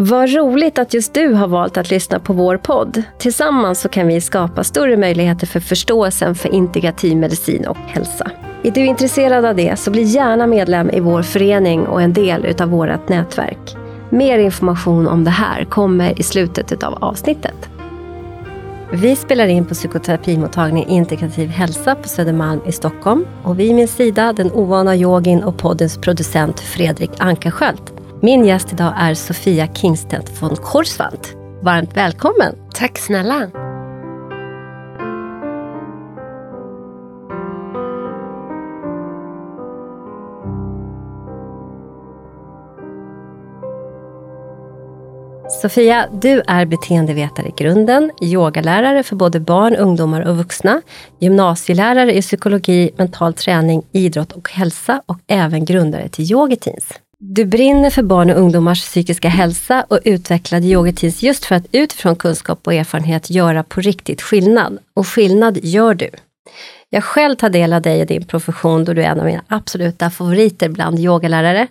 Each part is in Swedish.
Vad roligt att just du har valt att lyssna på vår podd. Tillsammans så kan vi skapa större möjligheter för förståelsen för integrativ medicin och hälsa. Är du intresserad av det så bli gärna medlem i vår förening och en del av vårt nätverk. Mer information om det här kommer i slutet av avsnittet. Vi spelar in på psykoterapimottagning Integrativ hälsa på Södermalm i Stockholm. Och vid min sida den ovana yogin och poddens producent Fredrik Ankarsköld. Min gäst idag är Sofia Kingstedt von Korsvald. Varmt välkommen! Tack snälla! Sofia, du är beteendevetare i grunden, yogalärare för både barn, ungdomar och vuxna, gymnasielärare i psykologi, mental träning, idrott och hälsa och även grundare till Yogateens. Du brinner för barn och ungdomars psykiska hälsa och utvecklade Yogateens just för att utifrån kunskap och erfarenhet göra på riktigt skillnad. Och skillnad gör du. Jag själv tar del av dig och din profession då du är en av mina absoluta favoriter bland yogalärare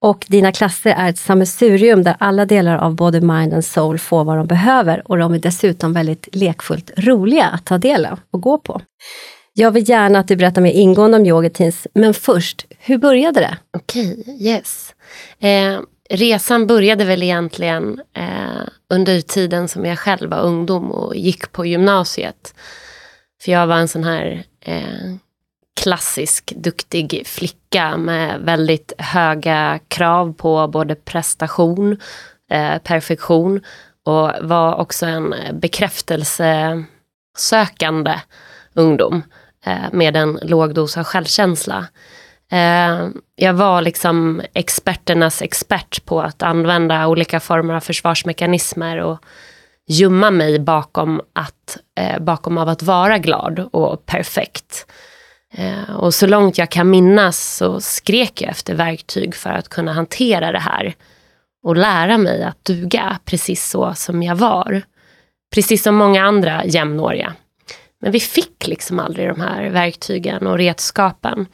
och dina klasser är ett sammelsurium där alla delar av både mind and soul får vad de behöver och de är dessutom väldigt lekfullt roliga att ta del av och gå på. Jag vill gärna att du berättar mer ingående om yogatins, men först, hur började det? Okej, okay, yes. Eh, resan började väl egentligen eh, under tiden som jag själv var ungdom och gick på gymnasiet. För jag var en sån här eh, klassisk duktig flicka med väldigt höga krav på både prestation, eh, perfektion och var också en bekräftelsesökande ungdom Eh, med en låg dos av självkänsla. Eh, jag var liksom experternas expert på att använda olika former av försvarsmekanismer och gömma mig bakom, att, eh, bakom av att vara glad och perfekt. Och så långt jag kan minnas så skrek jag efter verktyg för att kunna hantera det här. Och lära mig att duga precis så som jag var. Precis som många andra jämnåriga. Men vi fick liksom aldrig de här verktygen och redskapen.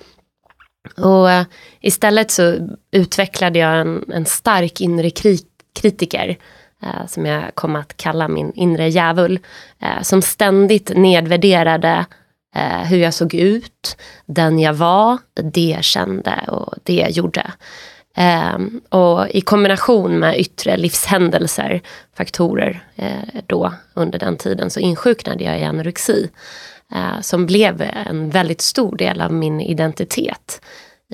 Och uh, istället så utvecklade jag en, en stark inre kri kritiker. Uh, som jag kom att kalla min inre djävul. Uh, som ständigt nedvärderade eh, hur jag såg ut, den jag var, det jag kände och det jag gjorde. Eh, och i kombination med yttre livshändelser, faktorer eh, då under den tiden så insjuknade jag i anorexi. Eh, som blev en väldigt stor del av min identitet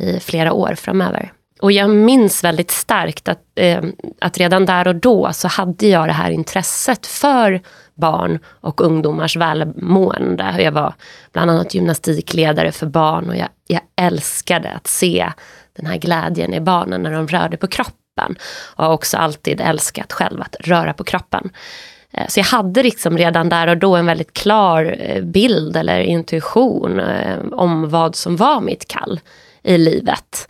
i flera år framöver. Och jag minns väldigt starkt att, eh, att redan där och då så hade jag det här intresset för barn och ungdomars välmående. Jag var bland annat gymnastikledare för barn och jag, jag älskade att se den här glädjen i barnen när de rörde på kroppen. Och har också alltid älskat själv att röra på kroppen. Eh, så jag hade liksom redan där och då en väldigt klar eh, bild eller intuition eh, om vad som var mitt kall i livet.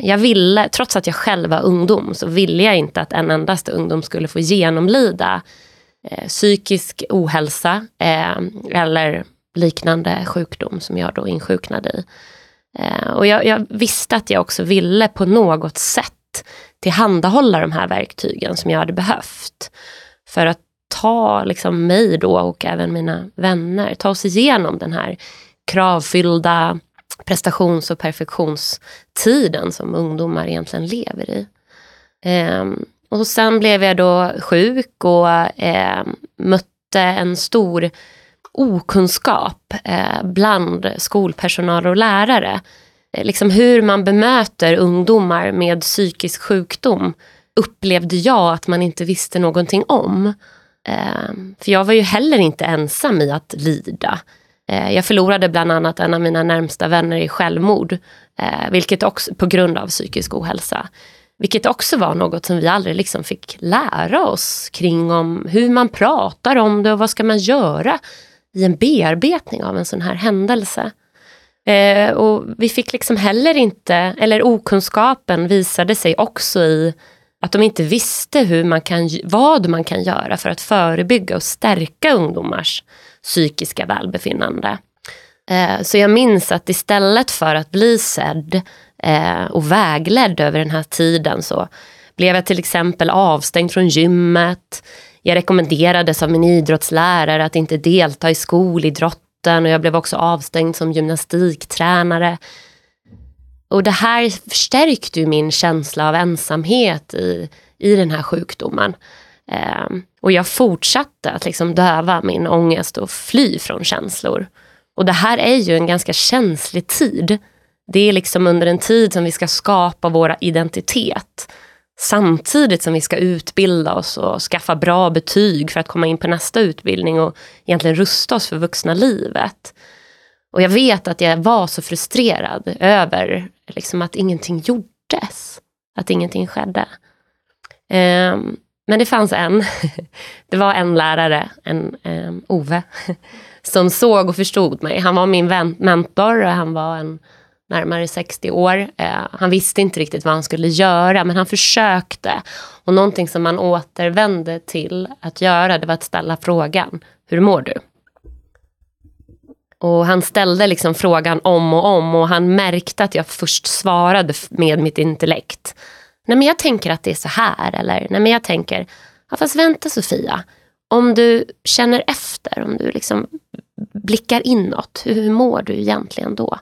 Jag ville, trots att jag själv var ungdom, så ville jag inte att en endaste ungdom skulle få genomlida psykisk ohälsa eller liknande sjukdom som jag då insjuknade i. Eh, och jag, jag, visste att jag också ville på något sätt tillhandahålla de här verktygen som jag hade behövt. För att ta liksom, mig då och även mina vänner, ta oss igenom den här kravfyllda prestations och perfektionstiden som ungdomar egentligen lever i. Ehm, och sen blev jag då sjuk och eh, mötte en stor okunskap eh, bland skolpersonal och lärare. Eh, liksom hur man bemöter ungdomar med psykisk sjukdom upplevde jag att man inte visste någonting om. Eh, för jag var ju heller inte ensam i att lida. Eh, jag förlorade bland annat en av mina närmsta vänner i självmord, eh, vilket också på grund av psykisk ohälsa. Vilket också var något som vi aldrig liksom fick lära oss kring om hur man pratar om det och vad ska man göra i en bearbetning av en sån här händelse. Eh, och vi fick liksom heller inte, eller okunskapen visade sig också i att de inte visste hur man kan, vad man kan göra för att förebygga och stärka ungdomars psykiska välbefinnande. Eh, så jag minns att istället för att bli sedd eh, och vägledd över den här tiden så blev jag till exempel avstängd från gymmet. Jag rekommenderades av min idrottslärare att inte delta i skolidrotten och jag blev också avstängd som gymnastiktränare. Och det här förstärkte ju min känsla av ensamhet i, i den här sjukdomen. Eh, och jag fortsatte att liksom döva min ångest och fly från känslor. Och det här är ju en ganska känslig tid. Det är liksom under en tid som vi ska skapa vår identitet. Samtidigt som vi ska utbilda oss och skaffa bra betyg för att komma in på nästa utbildning och egentligen rusta oss för vuxna livet. Och jag vet att jag var så frustrerad över liksom att ingenting gjordes. Att ingenting skedde. Um, men det fanns en, det var en lärare, en um, Ove, som såg och förstod mig. Han var min mentor och han var en närmare 60 år. Eh, han visste inte riktigt vad han skulle göra men han försökte. Och någonting som han återvände till att göra det var att ställa frågan, hur mår du? Och han ställde liksom frågan om och om och han märkte att jag först svarade med mitt intellekt. Nej men jag tänker att det är så här eller nej men jag tänker, ja fast vänta Sofia. Om du känner efter, om du liksom blickar inåt, hur mår du egentligen då?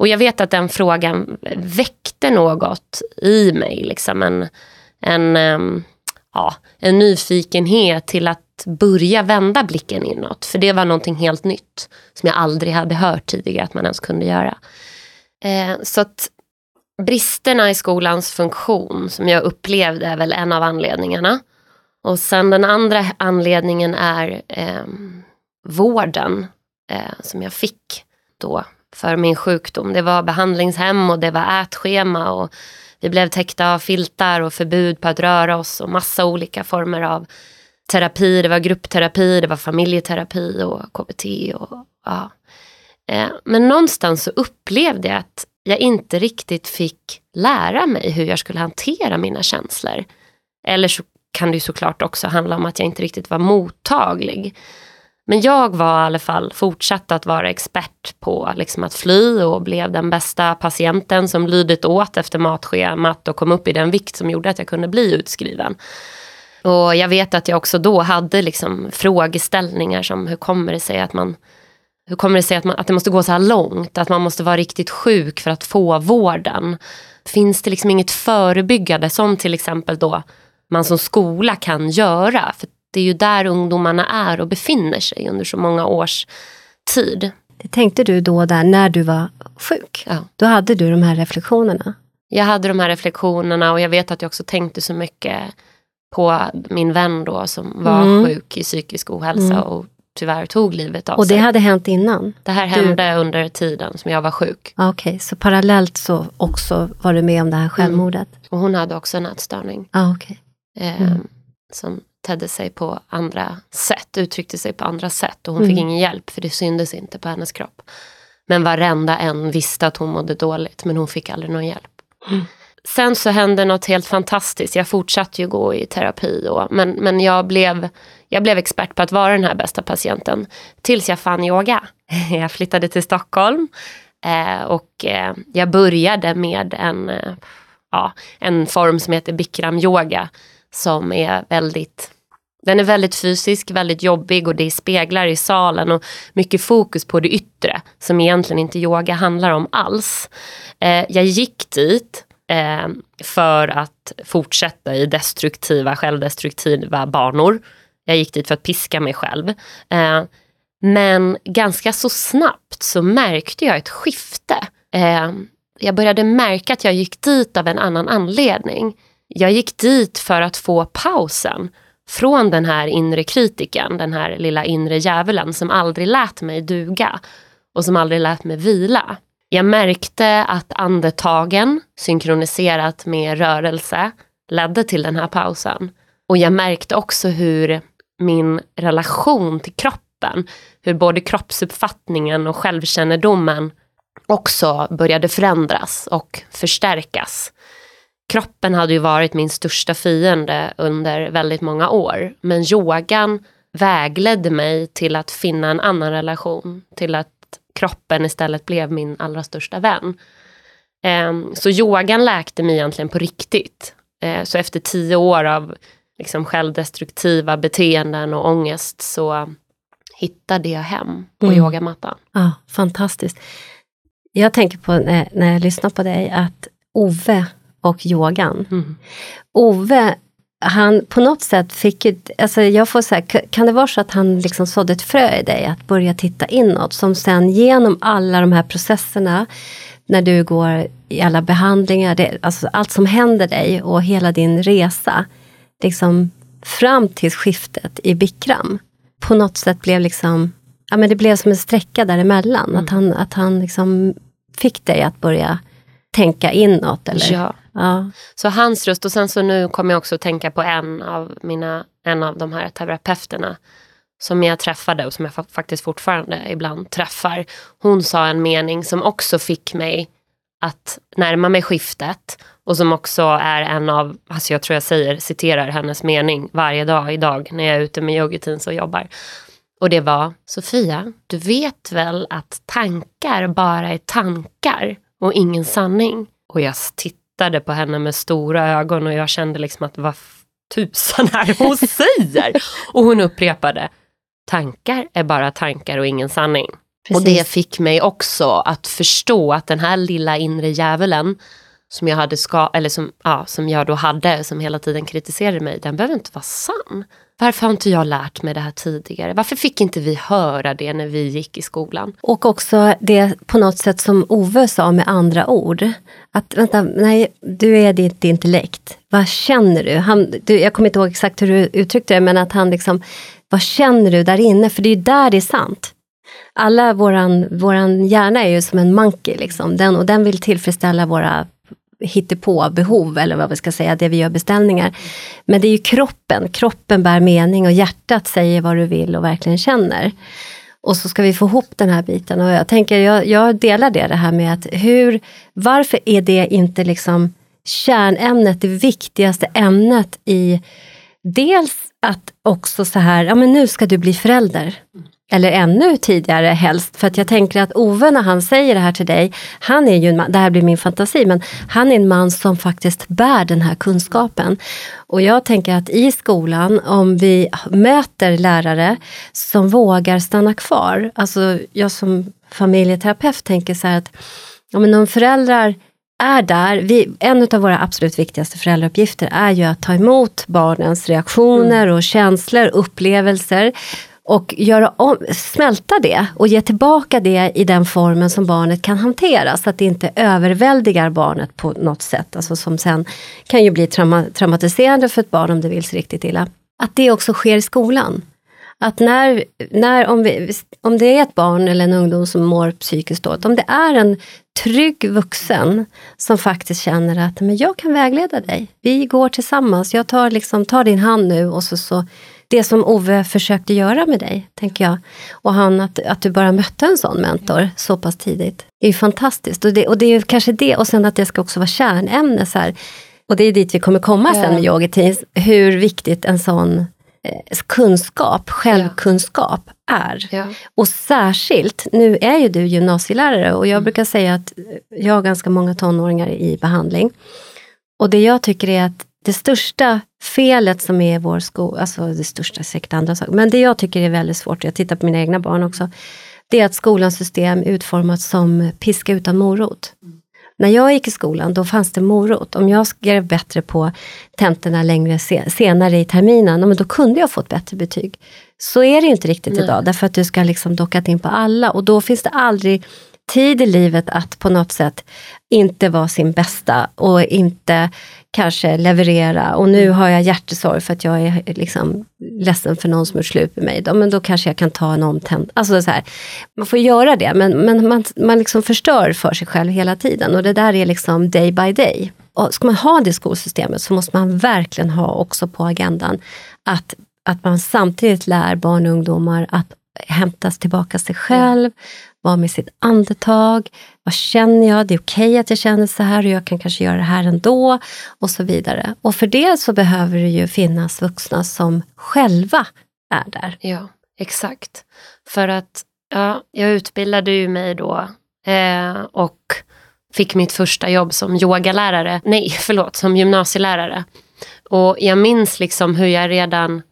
Och jag vet att den frågan väckte något i mig, liksom en, en, ja, en nyfikenhet till att börja vända blicken inåt. För det var någonting helt nytt som jag aldrig hade hört tidigare att man ens kunde göra. Eh, så att bristerna i skolans funktion som jag upplevde är väl en av anledningarna. Och sen den andra anledningen är eh, vården eh, som jag fick då för min sjukdom. Det var behandlingshem och det var ätschema och vi blev täckta av filtar och förbud på att röra oss och massa olika former av terapi. Det var gruppterapi, det var familjeterapi och KBT. Och, ja. Eh, men någonstans så upplevde jag att jag inte riktigt fick lära mig hur jag skulle hantera mina känslor. Eller så kan det ju såklart också handla om att jag inte riktigt var mottaglig. Men jag var i alla fall fortsatt att vara expert på liksom att fly och blev den bästa patienten som lydigt åt efter matschemat och kom upp i den vikt som gjorde att jag kunde bli utskriven. Och jag vet att jag också då hade liksom frågeställningar som hur kommer det sig att man hur kommer det sig att, man, att det måste gå så här långt? Att man måste vara riktigt sjuk för att få vården? Finns det liksom inget förebyggande som till exempel då man som skola kan göra? För det är ju där ungdomarna är och befinner sig under så många års tid. Det tänkte du då där när du var sjuk? Ja. Då hade du de här reflektionerna? Jag hade de här reflektionerna och jag vet att jag också tänkte så mycket på min vän då som var mm. sjuk i psykisk ohälsa mm. och tyvärr tog livet av sig. Och det sig. hade hänt innan? Det här hände du... under tiden som jag var sjuk. Okej, okay, så parallellt så också var du med om det här självmordet? Mm. Och hon hade också en ätstörning. Ah, okay. eh, mm. Som tedde sig på andra sätt, uttryckte sig på andra sätt. Och hon fick mm. ingen hjälp för det syndes inte på hennes kropp. Men varenda en visste att hon mådde dåligt men hon fick aldrig någon hjälp. Mm. Sen så hände något helt fantastiskt. Jag fortsatte ju gå i terapi. Och, men men jag, blev, jag blev expert på att vara den här bästa patienten. Tills jag fann yoga. Jag flyttade till Stockholm. Eh, och eh, jag började med en, eh, ja, en form som heter bikram yoga. Som är väldigt den är väldigt fysisk, väldigt jobbig och det är speglar i salen och mycket fokus på det yttre som egentligen inte yoga handlar om alls. Eh, jag gick dit eh, för att fortsätta i destruktiva, självdestruktiva banor. Jag gick dit för att piska mig själv. Eh, men ganska så snabbt så märkte jag ett skifte. Eh, jag började märka att jag gick dit av en annan anledning. Jag gick dit för att få pausen från den här inre kritiken, den här lilla inre djävulen som aldrig lät mig duga och som aldrig lät mig vila. Jag märkte att andetagen synkroniserat med rörelse ledde till den här pausen. Och jag märkte också hur min relation till kroppen, hur både kroppsuppfattningen och självkännedomen också började förändras och förstärkas. Kroppen hade ju varit min största fiende under väldigt många år, men yogan vägledde mig till att finna en annan relation, till att kroppen istället blev min allra största vän. Um, så yogan läkte mig egentligen på riktigt. Eh, så efter tio år av liksom självdestruktiva beteenden och ångest så hittade jag hem på mm. yogamattan. Ja, fantastiskt. Jag tänker på när, när jag lyssnar på dig att Ove och yogan. Mm. Ove, han på något sätt fick ju, alltså jag får säga, kan det vara så att han liksom sådde ett frö i dig att börja titta inåt som sen genom alla de här processerna när du går i alla behandlingar, det, alltså allt som händer dig och hela din resa, liksom fram till skiftet i Bikram, på något sätt blev liksom, ja men det blev som en sträcka däremellan. Mm. Att han, att han liksom fick dig att börja tänka inåt. Eller? Ja ja. Så hans röst, och sen så nu kommer jag också att tänka på en av, mina, en av de här terapeuterna som jag träffade och som jag faktiskt fortfarande ibland träffar. Hon sa en mening som också fick mig att närma mig skiftet och som också är en av, alltså jag tror jag säger, citerar hennes mening varje dag idag när jag är ute med yogateens och jobbar. Och det var, Sofia, du vet väl att tankar bara är tankar och ingen sanning? Och jag tittade på henne med stora ögon och jag kände liksom att vad tusan är det hon säger? och hon upprepade, tankar är bara tankar och ingen sanning. Precis. Och det fick mig också att förstå att den här lilla inre djävulen som jag, hade ska, eller som, ja, som jag då hade, som hela tiden kritiserade mig, den behöver inte vara sann. Varför har inte jag lärt mig det här tidigare? Varför fick inte vi höra det när vi gick i skolan? Och också det på något sätt som Ove sa med andra ord. Att vänta, nej, du är ditt intellekt. Vad känner du? Han, du? Jag kommer inte ihåg exakt hur du uttryckte det, men att han liksom, vad känner du där inne? För det är ju där det är sant alla våran, våran hjärna är ju som en monkey, liksom. den, och den vill tillfredsställa våra hittepå-behov, eller vad vi ska säga, det vi gör beställningar. Men det är ju kroppen, kroppen bär mening och hjärtat säger vad du vill och verkligen känner. Och så ska vi få ihop den här biten. Och jag tänker, jag, jag delar det, det här med att hur, varför är det inte liksom kärnämnet, det viktigaste ämnet i dels att också så här, ja men nu ska du bli förälder eller ännu tidigare helst. För att jag tänker att Ove när han säger det här till dig, han är ju en man, det här blir min fantasi, men han är en man som faktiskt bär den här kunskapen. Och jag tänker att i skolan, om vi möter lärare som vågar stanna kvar, alltså jag som familjeterapeut tänker så här att ja, men om föräldrar är där, vi, en av våra absolut viktigaste föräldrauppgifter är ju att ta emot barnens reaktioner mm. och känslor, upplevelser och göra om, smälta det och ge tillbaka det i den formen som barnet kan hantera så att det inte överväldigar barnet på något sätt. Alltså som sen kan ju bli trauma, traumatiserande för ett barn om det vill sig riktigt illa. Att det också sker i skolan. Att när, när om, vi, om det är ett barn eller en ungdom som mår psykiskt dåligt, om det är en trygg vuxen som faktiskt känner att men jag kan vägleda dig. Vi går tillsammans, jag tar, liksom, tar din hand nu och så, så det som Ove försökte göra med dig, tänker jag. Och han, att, att du bara mötte en sån mentor så pass tidigt, är ju fantastiskt. Och det, och det är kanske det, och sen att det ska också vara kärnämne. Så här. Och det är dit vi kommer komma sen med Yogi Teens, hur viktigt en sån eh, kunskap, självkunskap ja. är. Ja. Och särskilt, nu är ju du gymnasielärare och jag mm. brukar säga att jag har ganska många tonåringar i behandling. Och det jag tycker är att det största felet som är i vår skola, alltså det största säkert andra saker, men det jag tycker är väldigt svårt, jag tittar på mina egna barn också, det är att skolans system är utformat som piska utan morot. Mm. När jag gick i skolan, då fanns det morot. Om jag skrev bättre på tentorna längre senare i terminen, då kunde jag få ett bättre betyg. Så är det inte riktigt Nej. idag, därför att du ska liksom dockat in på alla och då finns det aldrig tid i livet att på något sätt inte vara sin bästa och inte kanske leverera. Och nu har jag hjärtesorg för att jag är liksom ledsen för någon som har slut med mig. Då, men då kanske jag kan ta en omtänd. Alltså så här, man får göra det, men, men man, man liksom förstör för sig själv hela tiden. Och det där är liksom day by day. Och ska man ha det skolsystemet så måste man verkligen ha också på agendan att, att man samtidigt lär barn och ungdomar att hämta tillbaka sig själv, vara med sitt andetag. Vad känner jag? Det är okej okay att jag känner så här och jag kan kanske göra det här ändå. Och så vidare. Och för det så behöver det ju finnas vuxna som själva är där. Ja, exakt. För att ja, jag utbildade ju mig då eh, och fick mitt första jobb som yogalärare, nej förlåt, som gymnasielärare. Och jag minns liksom hur jag redan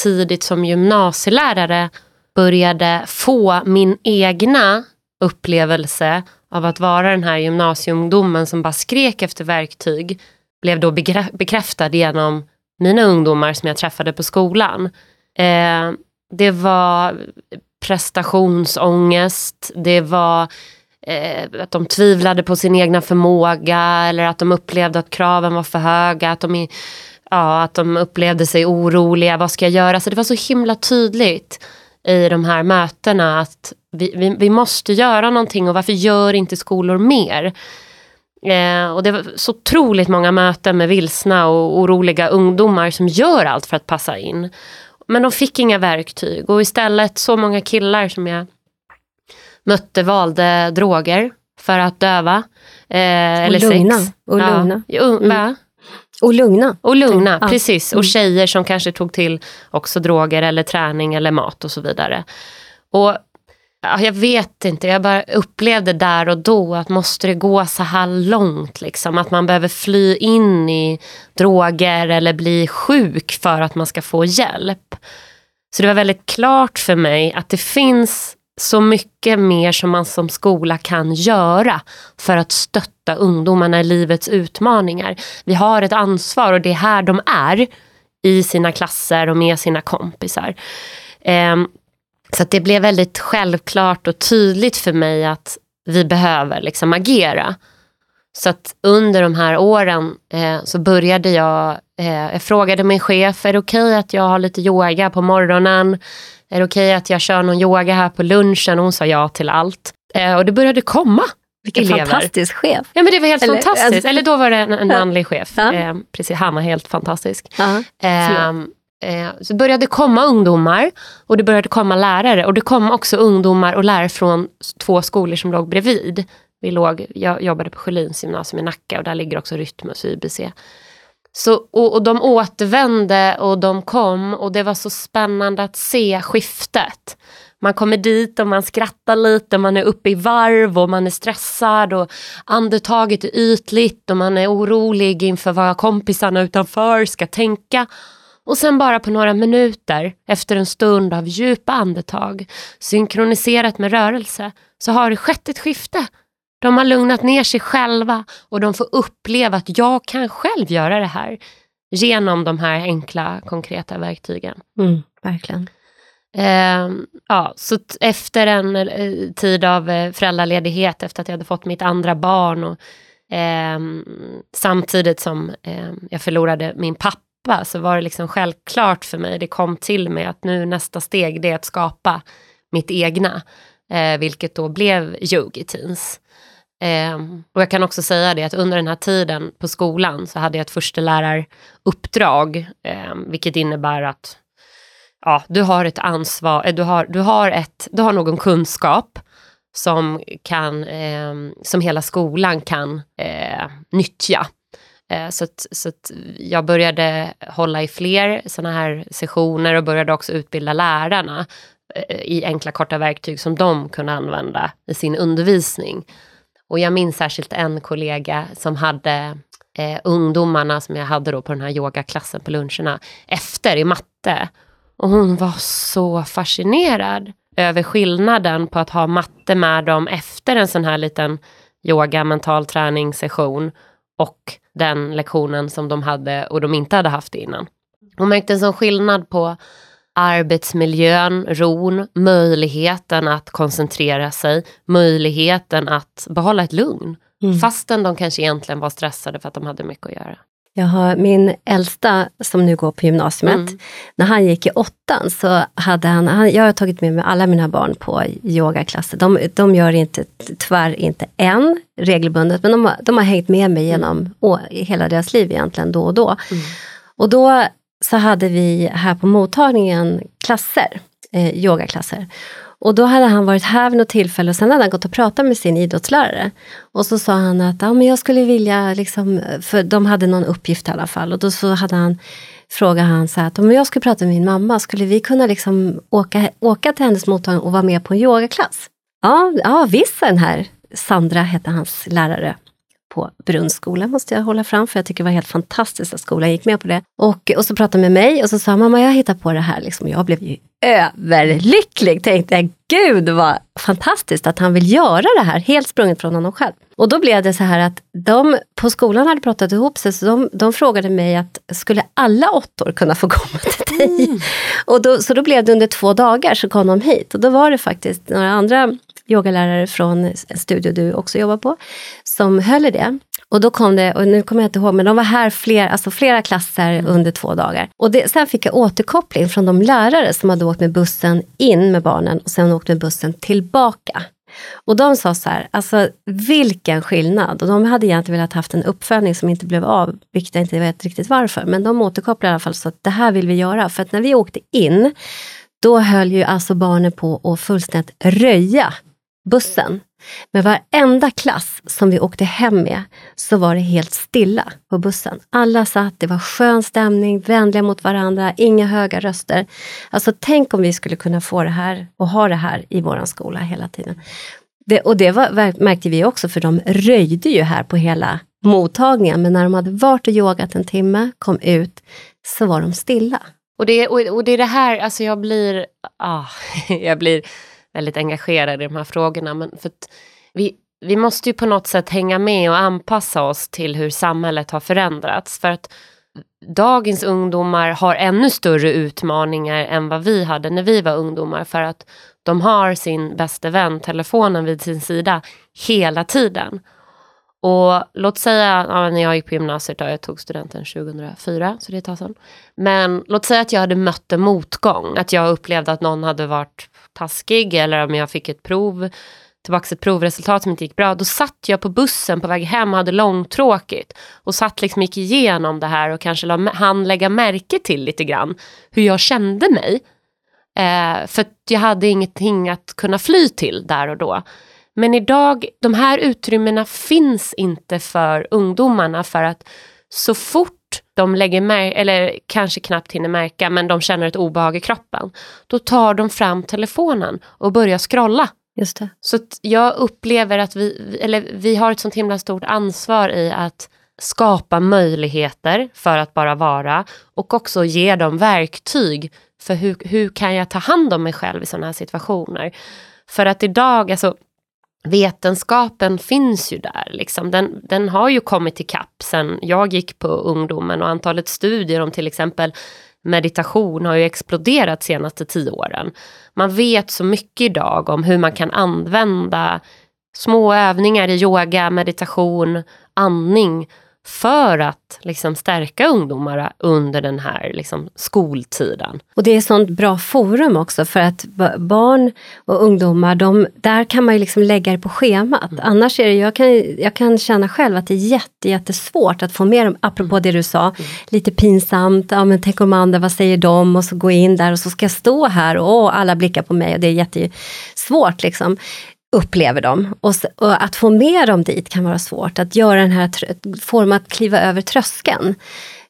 tidigt som gymnasielärare började få min egna upplevelse av att vara den här gymnasieungdomen som bara skrek efter verktyg blev då bekräftad genom mina ungdomar som jag träffade på skolan. Eh, det var prestationsångest, det var eh, att de tvivlade på sin egna förmåga eller att de upplevde att kraven var för höga, att de, ja, att de upplevde sig oroliga, vad ska jag göra? Så det var så himla tydligt i de här mötena att vi, vi, vi måste göra någonting och varför gör inte skolor mer? Eh, och det var så otroligt många möten med vilsna och oroliga ungdomar som gör allt för att passa in. Men de fick inga verktyg och istället så många killar som jag mötte valde droger för att döva. Eh, och eller lugna. Sex. Och lugna. Ja, mm. Och lugna. Och lugna, ja. precis. Och mm. tjejer som kanske tog till också droger eller träning eller mat och så vidare. Och ja, jag vet inte, jag bara upplevde där och då att måste det gå så här långt? Liksom, att man behöver fly in i droger eller bli sjuk för att man ska få hjälp. Så det var väldigt klart för mig att det finns så mycket mer som man som skola kan göra för att stötta ungdomarna i livets utmaningar. Vi har ett ansvar och det är här de är i sina klasser och med sina kompisar. Ehm, så det blev väldigt självklart och tydligt för mig att vi behöver liksom agera. Så att under de här åren eh, så började jag, eh, jag frågade min chef, är det okej okay att jag har lite yoga på morgonen? Är det okej okay att jag kör någon yoga här på lunchen? Och hon sa ja till allt. Eh, och det började komma Vilken elever. fantastisk chef. Ja men det var helt Eller, fantastiskt. Alltså, Eller då var det en, en manlig chef. Ja. Eh, precis, han var helt fantastisk. Uh -huh. Eh, så det började komma ungdomar och det började komma lärare och det kom också ungdomar och lärare från två skolor som låg bredvid. Vi låg, jag jobbade på Sjölins gymnasium i Nacka och där ligger också Rytmus och YBC. Så, och, och de återvände och de kom och det var så spännande att se skiftet. Man kommer dit och man skrattar lite, man är uppe i varv och man är stressad och andetaget är ytligt och man är orolig inför vad kompisarna utanför ska tänka. Och sen bara på några minuter, efter en stund av djupa andetag, synkroniserat med rörelse, så har det skett ett skifte. De har lugnat ner sig själva och de får uppleva att jag kan själv göra det här genom de här enkla, konkreta verktygen. Mm, verkligen. Eh, ja, så efter en eh, tid av eh, föräldraledighet, efter att jag hade fått mitt andra barn och eh, samtidigt som ehm, jag förlorade min pappa pappa så var det liksom självklart för mig, det kom till mig att nu nästa steg det är att skapa mitt egna. Eh, vilket då blev Yogi Teens. Ehm, och jag kan också säga det att under den här tiden på skolan så hade jag ett försteläraruppdrag. Eh, vilket innebär att ja, du har ett ansvar, eh, du har, du har, ett, du har någon kunskap som, kan, ehm, som hela skolan kan eh, nyttja. Eh, så, att, så att jag började hålla i fler sådana här sessioner och började också utbilda lärarna i enkla korta verktyg som de kunde använda i sin undervisning. Och jag minns särskilt en kollega som hade eh, ungdomarna som jag hade då på den här yogaklassen på luncherna efter i matte. Och hon var så fascinerad över skillnaden på att ha matte med dem efter en sån här liten yoga mental träningssession och den lektionen som de hade och de inte hade haft innan. Hon märkte en sån skillnad på arbetsmiljön, ron, möjligheten att koncentrera sig, möjligheten att behålla ett lugn. Mm. Fastän de kanske egentligen var stressade för att de hade mycket att göra. Jag har min äldsta som nu går på gymnasiet. Mm. När han gick i åttan så hade han, han, jag har tagit med mig alla mina barn på yogaklasser. De, de gör inte, tyvärr inte än regelbundet, men de har, de har hängt med mig genom mm. å, hela deras liv egentligen då och då. Mm. Och då så hade vi här på mottagningen klasser, eh, yogaklasser. Och då hade han varit här vid något tillfälle och sen hade han gått och pratat med sin idrottslärare. Och så sa han att ja, men jag skulle vilja, liksom, för de hade någon uppgift i alla fall. Och då så hade han frågade han så här att om jag skulle prata med min mamma, skulle vi kunna liksom åka, åka till hennes mottagning och vara med på en yogaklass? Ja, ja visst, den här Sandra hette hans lärare på Brunnsskolan måste jag hålla fram, för jag tycker det var helt fantastiskt att skolan gick med på det. Och, och så pratade med mig och så sa mamma, jag hittar på det här. Liksom. Jag blev ju överlycklig, tänkte jag. Gud vad fantastiskt att han vill göra det här, helt sprunget från honom själv. Och då blev det så här att de på skolan hade pratat ihop sig, så de, de frågade mig att skulle alla åttor kunna få komma till dig? Mm. Och då, så då blev det under två dagar så kom de hit och då var det faktiskt några andra yogalärare från en studio du också jobbar på, som höll i det. Och då kom det, och nu kommer jag inte ihåg, men de var här fler, alltså flera klasser mm. under två dagar. Och det, sen fick jag återkoppling från de lärare som hade åkt med bussen in med barnen och sen åkt med bussen tillbaka. Och de sa så här, alltså vilken skillnad. Och de hade egentligen velat haft en uppföljning som inte blev av, vilket jag inte vet riktigt varför. Men de återkopplade i alla fall så att det här vill vi göra. För att när vi åkte in, då höll ju alltså barnen på att fullständigt röja bussen. Men varenda klass som vi åkte hem med så var det helt stilla på bussen. Alla satt, det var skön stämning, vänliga mot varandra, inga höga röster. Alltså tänk om vi skulle kunna få det här och ha det här i vår skola hela tiden. Det, och det var, märkte vi också, för de röjde ju här på hela mottagningen. Men när de hade varit och yogat en timme, kom ut, så var de stilla. Och det, och, och det är det här, alltså jag blir, ah, jag blir väldigt engagerad i de här frågorna. Men för vi, vi måste ju på något sätt hänga med och anpassa oss till hur samhället har förändrats. För att dagens ungdomar har ännu större utmaningar än vad vi hade när vi var ungdomar. För att de har sin bästa vän, telefonen vid sin sida, hela tiden. Och låt säga, ja, när jag gick på gymnasiet, då, jag tog studenten 2004, så det är ett tag sedan. Men låt säga att jag hade mött en motgång, att jag upplevde att någon hade varit taskig eller om jag fick ett prov, tillbaka ett provresultat som inte gick bra. Då satt jag på bussen på väg hem och hade långtråkigt. Och satt liksom, gick igenom det här och kanske hann lägga märke till lite grann hur jag kände mig. Eh, för jag hade ingenting att kunna fly till där och då. Men idag, de här utrymmena finns inte för ungdomarna för att så fort de lägger märke, eller kanske knappt hinner märka, men de känner ett obehag i kroppen. Då tar de fram telefonen och börjar scrolla. Just det. Så jag upplever att vi, eller vi har ett sånt himla stort ansvar i att skapa möjligheter för att bara vara och också ge dem verktyg för hur, hur kan jag ta hand om mig själv i sådana här situationer. För att idag, alltså vetenskapen finns ju där. Liksom. Den, den har ju kommit ikapp sen jag gick på ungdomen och antalet studier om till exempel meditation har ju exploderat de senaste tio åren. Man vet så mycket idag om hur man kan använda små övningar i yoga, meditation, andning för att liksom stärka ungdomar under den här liksom skoltiden. Och det är ett sånt bra forum också för att barn och ungdomar, de, där kan man ju liksom lägga det på schemat. Mm. Annars är det, jag kan, jag kan känna själv att det är jätte, jättesvårt att få med dem, apropå det du sa, mm. lite pinsamt, ja men tänk om andra, vad säger de? Och så gå in där och så ska jag stå här och alla blickar på mig och det är jättesvårt liksom upplever de. Och, och, att få med dem dit kan vara svårt. Att göra den här, få dem att kliva över tröskeln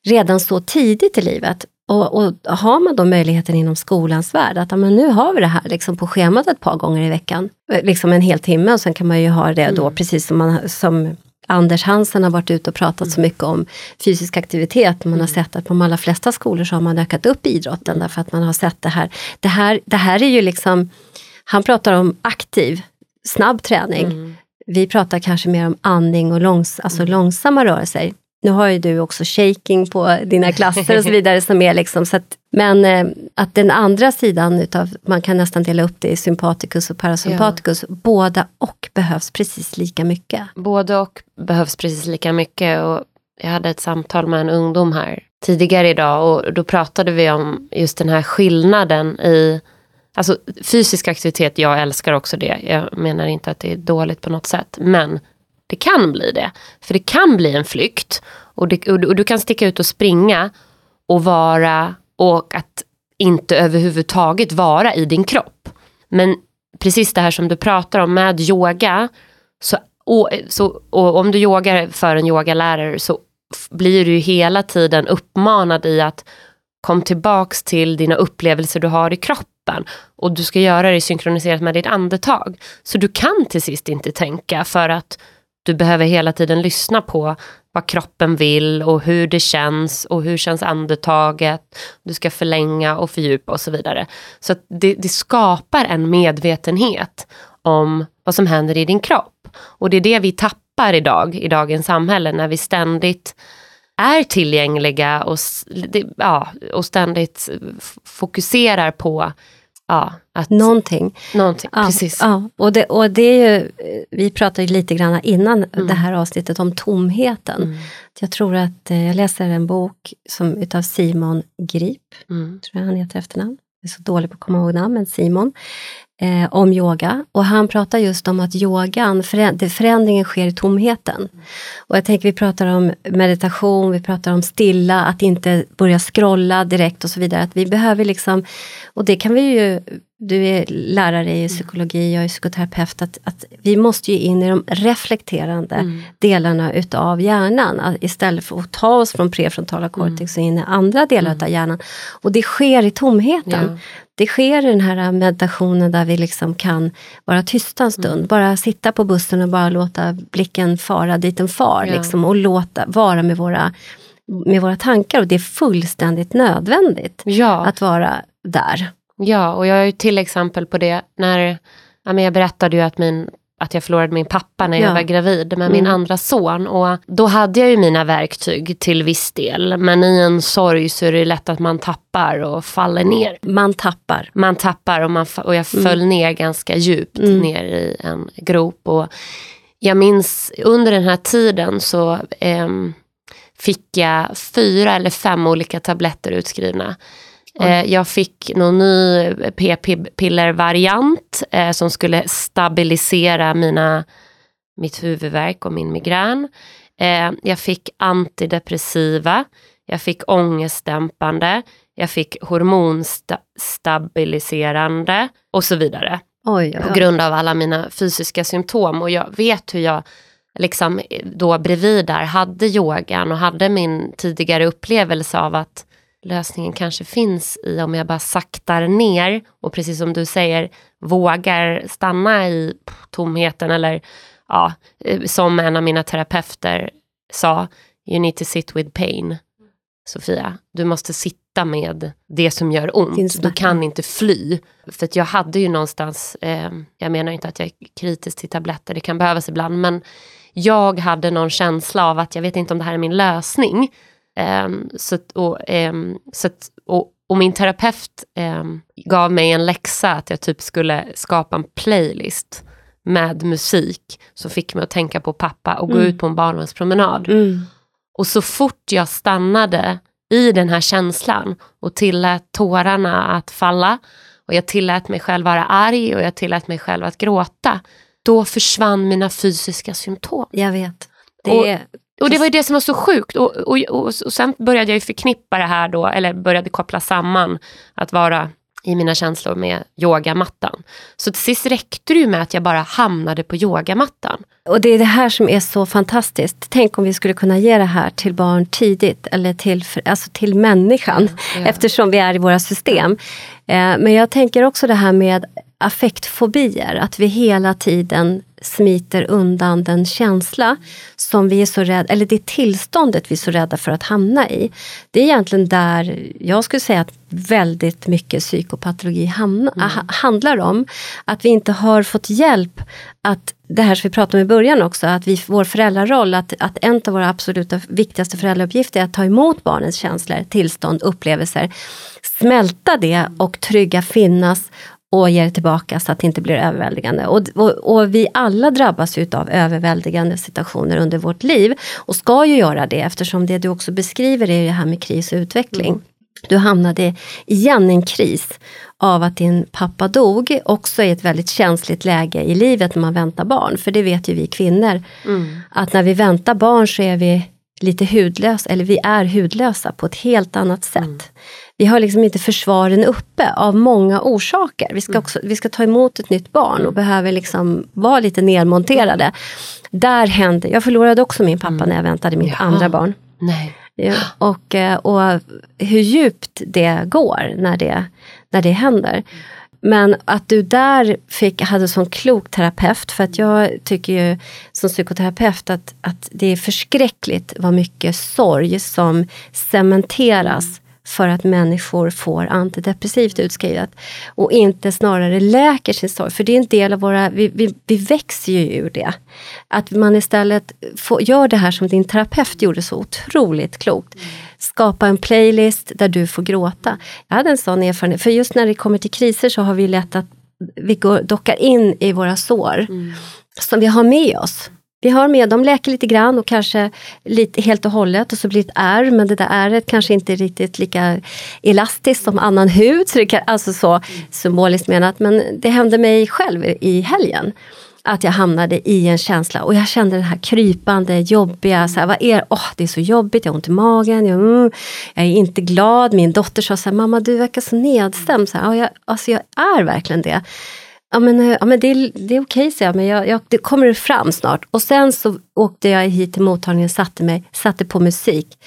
redan så tidigt i livet. Och, och har man då möjligheten inom skolans värld att men nu har vi det här liksom på schemat ett par gånger i veckan, eh, liksom en hel timme och sen kan man ju ha det då mm. precis som, man, som Anders Hansen har varit ute och pratat mm. så mycket om fysisk aktivitet. Man har mm. sett att på de allra flesta skolor så har man ökat upp idrotten därför att man har sett det här. Det här, det här är ju liksom, han pratar om aktiv snabb träning. Mm. Vi pratar kanske mer om andning och långs alltså mm. långsamma rörelser. Nu har ju du också shaking på dina klasser och så vidare. som är liksom, så att, men eh, att den andra sidan utav, man kan nästan dela upp det i sympaticus och parasympaticus. Ja. Båda och behövs precis lika mycket. Både och behövs precis lika mycket. Och jag hade ett samtal med en ungdom här tidigare idag och då pratade vi om just den här skillnaden i Alltså fysisk aktivitet, jag älskar också det. Jag menar inte att det är dåligt på något sätt. Men det kan bli det. För det kan bli en flykt. Och, det, och, du kan sticka ut och springa och vara och att inte överhuvudtaget vara i din kropp. Men precis det här som du pratar om med yoga. Så, och, så, och om du yogar för en yogalärare så blir du hela tiden uppmanad i att kom tillbaks till dina upplevelser du har i kroppen kroppen och du ska göra det synkroniserat med ditt andetag. Så du kan till sist inte tänka för att du behöver hela tiden lyssna på vad kroppen vill och hur det känns och hur känns andetaget. Du ska förlänga och fördjupa och så vidare. Så det, det skapar en medvetenhet om vad som händer i din kropp. Och det är det vi tappar idag, i dagens samhälle, när vi ständigt är tillgängliga och, ja, och ständigt fokuserar på Ja, att, någonting. någonting ja, precis. Ja, och, det, och det är ju, vi pratade lite grann innan mm. det här avsnittet om tomheten. Mm. Jag tror att eh, jag läser en bok som, utav Simon Grip, mm. tror jag han heter efternamn. Jag är så dålig på att komma ihåg namn, men Simon eh, om yoga. Och han pratar just om att yogan, förändringen sker i tomheten. Och jag tänker vi pratar om meditation, vi pratar om stilla, att inte börja scrolla direkt och så vidare. Att vi behöver liksom, och det kan vi ju du är lärare i psykologi, jag är psykoterapeut, att, att vi måste ju in i de reflekterande mm. delarna utav hjärnan istället för att ta oss från prefrontala cortex mm. och in i andra delar mm. av hjärnan. Och det sker i tomheten. Ja det sker i den här meditationen där vi liksom kan vara tysta en stund. Mm. Bara sitta på bussen och bara låta blicken fara dit den far. Ja. Liksom, och låta vara med våra, med våra tankar. Och det är fullständigt nödvändigt ja. att vara där. Ja, och jag är ju till exempel på det när ja, jag berättade ju att min att jag förlorade min pappa när jag var gravid med mm. min andra son. Och då hade jag ju mina verktyg till viss del. Men i en sorg så är det lätt att man tappar och faller ner. Man tappar. Man tappar och, man, och jag föll mm. ner ganska djupt mm. ner i en grop. Och jag minns under den här tiden så eh, fick jag fyra eller fem olika tabletter utskrivna. Eh, jag fick någon ny p-pillervariant eh, som skulle stabilisera mina, mitt huvudvärk och min migrän. Eh, jag fick antidepressiva, jag fick ångestdämpande, jag fick hormonstabiliserande och så vidare. Oj, oj, oj. På grund av alla mina fysiska symptom och jag vet hur jag liksom då bredvid där hade yogan och hade min tidigare upplevelse av att lösningen kanske finns i om jag bara saktar ner och precis som du säger vågar stanna i tomheten eller ja, eh, som en av mina terapeuter sa, you need to sit with pain. Sofia, du måste sitta med det som gör ont. Du kan inte fly. För jag hade ju någonstans, eh, jag menar inte att jag är kritisk till tabletter, det kan behövas ibland, men jag hade någon känsla av att jag vet inte om det här är min lösning. Um, så, och, um, så och, och, min terapeut um, gav mig en läxa att jag typ skulle skapa en playlist med musik som fick mig att tänka på pappa och mm. gå ut på en barnvagnspromenad. Mm. Och så fort jag stannade i den här känslan och tillät tårarna att falla och jag tillät mig själv vara arg och jag tillät mig själv att gråta, då försvann mina fysiska symptom. Jag vet. Det och, och det var ju det som var så sjukt. Och, och, och, och sen började jag ju förknippa det här då, eller började koppla samman att vara i mina känslor med yogamattan. Så till sist räckte det ju med att jag bara hamnade på yogamattan. Och det är det här som är så fantastiskt. Tänk om vi skulle kunna ge det här till barn tidigt, eller till, alltså till människan, ja. eftersom vi är i våra system. Eh, men jag tänker också det här med affektfobier, att vi hela tiden smiter undan den känsla som vi är så rädda, eller det tillståndet vi är så rädda för att hamna i. Det är egentligen där jag skulle säga att väldigt mycket psykopatologi hamna, mm. handlar om. Att vi inte har fått hjälp att, det här som vi pratade om i början också, att vi, vår föräldraroll, att, att en av våra absoluta viktigaste föräldrauppgifter är att ta emot barnens känslor, tillstånd, upplevelser, smälta det och trygga finnas och ge det tillbaka så att det inte blir överväldigande. Och, och, och vi alla drabbas av överväldigande situationer under vårt liv och ska ju göra det eftersom det du också beskriver är det här med kris och utveckling. Mm. Du hamnade igen i en kris av att din pappa dog, också i ett väldigt känsligt läge i livet när man väntar barn. För det vet ju vi kvinnor, mm. att när vi väntar barn så är vi lite hudlösa, eller vi är hudlösa på ett helt annat sätt. Mm vi har liksom inte försvaren uppe av många orsaker. Vi ska, mm. också, vi ska ta emot ett nytt barn och behöver liksom vara lite nedmonterade. Där hände, jag förlorade också min pappa mm. när jag väntade mitt Jaha. andra barn. Nej. Ja, och, eh, och hur djupt det går när det, när det händer. Men att du där fick, hade sån klok terapeut, för att jag tycker ju som psykoterapeut att, att det är förskräckligt vad mycket sorg som cementeras för att människor får antidepressivt utskrivet och inte snarare läker sin sorg. För det är en del av våra, vi, vi, vi växer ju ur det. Att man istället får, gör det här som din terapeut gjorde så otroligt klokt. Skapa en playlist där du får gråta. Jag hade en sån erfarenhet, för just när det kommer till kriser så har vi lätt att vi går, dockar in i våra sår mm. som vi har med oss. Vi har med, de läker lite grann och kanske lite helt och hållet och så blir det ett ärr men det där ärret kanske inte är riktigt lika elastiskt som annan hud. Så det kan, alltså så symboliskt menat. Men det hände mig själv i helgen att jag hamnade i en känsla och jag kände det här krypande, jobbiga. Så här, vad är oh, det? är så jobbigt, jag har ont i magen, jag, mm, jag är inte glad. Min dotter sa så här, mamma du verkar så nedstämd. Så här, ja, jag, alltså jag är verkligen det. Ja men, eh, ja, men det, är, det är okej, så jag, men jag, jag, det kommer fram snart. Och sen så åkte jag hit till mottagningen, satte mig, satte på musik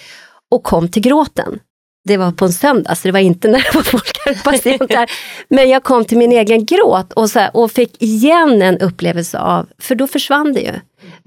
och kom till gråten. Det var på en söndag, så det var inte när det var folk patienter. Men jag kom till min egen gråt och, så här, och fick igen en upplevelse av, för då försvann det ju.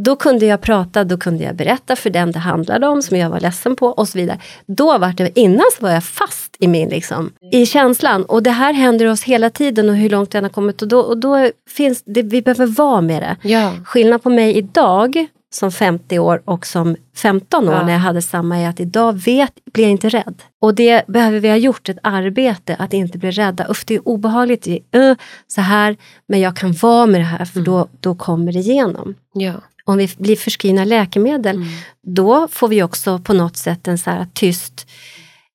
Då kunde jag prata, då kunde jag berätta för den det handlade om, som jag var ledsen på och så vidare. Då var det, innan så var jag fast i min liksom, i känslan. Och det här händer oss hela tiden och hur långt den har kommit. Och då, och då finns det, vi behöver vara med det. Ja. Skillnad på mig idag som 50 år och som 15 år ja. när jag hade samma är att idag vet, blir jag inte rädd. Och det behöver vi ha gjort ett arbete att inte bli rädda. Uff, det är obehagligt, uh, så här, men jag kan vara med det här för mm. då, då kommer det igenom. Ja. Om vi blir förskrivna läkemedel, mm. då får vi också på något sätt en så här tyst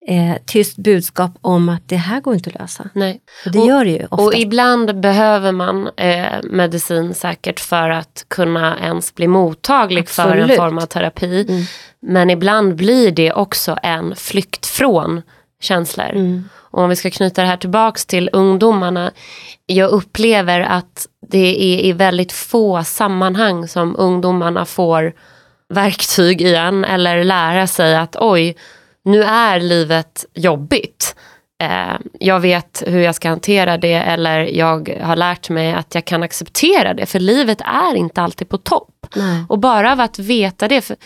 eh, tyst budskap om att det här går inte att lösa. Nej. Och det och, gör det ju ofta. Och ibland behöver man eh, medicin säkert för att kunna ens bli mottaglig Absolut. för en form av terapi. Mm. Men ibland blir det också en flykt från känslor. Mm. Och om vi ska knyta det här tillbaks till ungdomarna. Jag upplever att det är i väldigt få sammanhang som ungdomarna får verktyg igen eller lära sig att oj, nu är livet jobbigt. Eh, jag vet hur jag ska hantera det eller jag har lärt mig att jag kan acceptera det för livet är inte alltid på topp. Nej. Och bara av att veta det, för,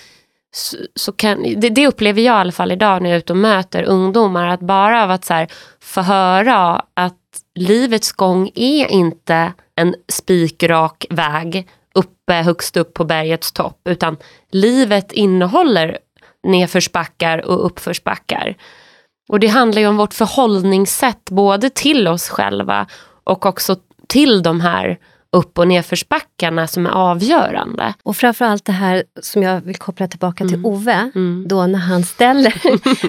så, så, kan, det, det, upplever jag i alla fall idag när jag är ute och möter ungdomar, att bara av att så här, få höra att livets gång är inte en spikrak väg uppe högst upp på bergets topp, utan livet innehåller nedförsbackar och uppförsbackar. Och det handlar ju om vårt förhållningssätt både till oss själva och också till de här upp och nedförsbackarna som är avgörande. Och framförallt det här som jag vill koppla tillbaka till mm. Ove, mm. då när han ställer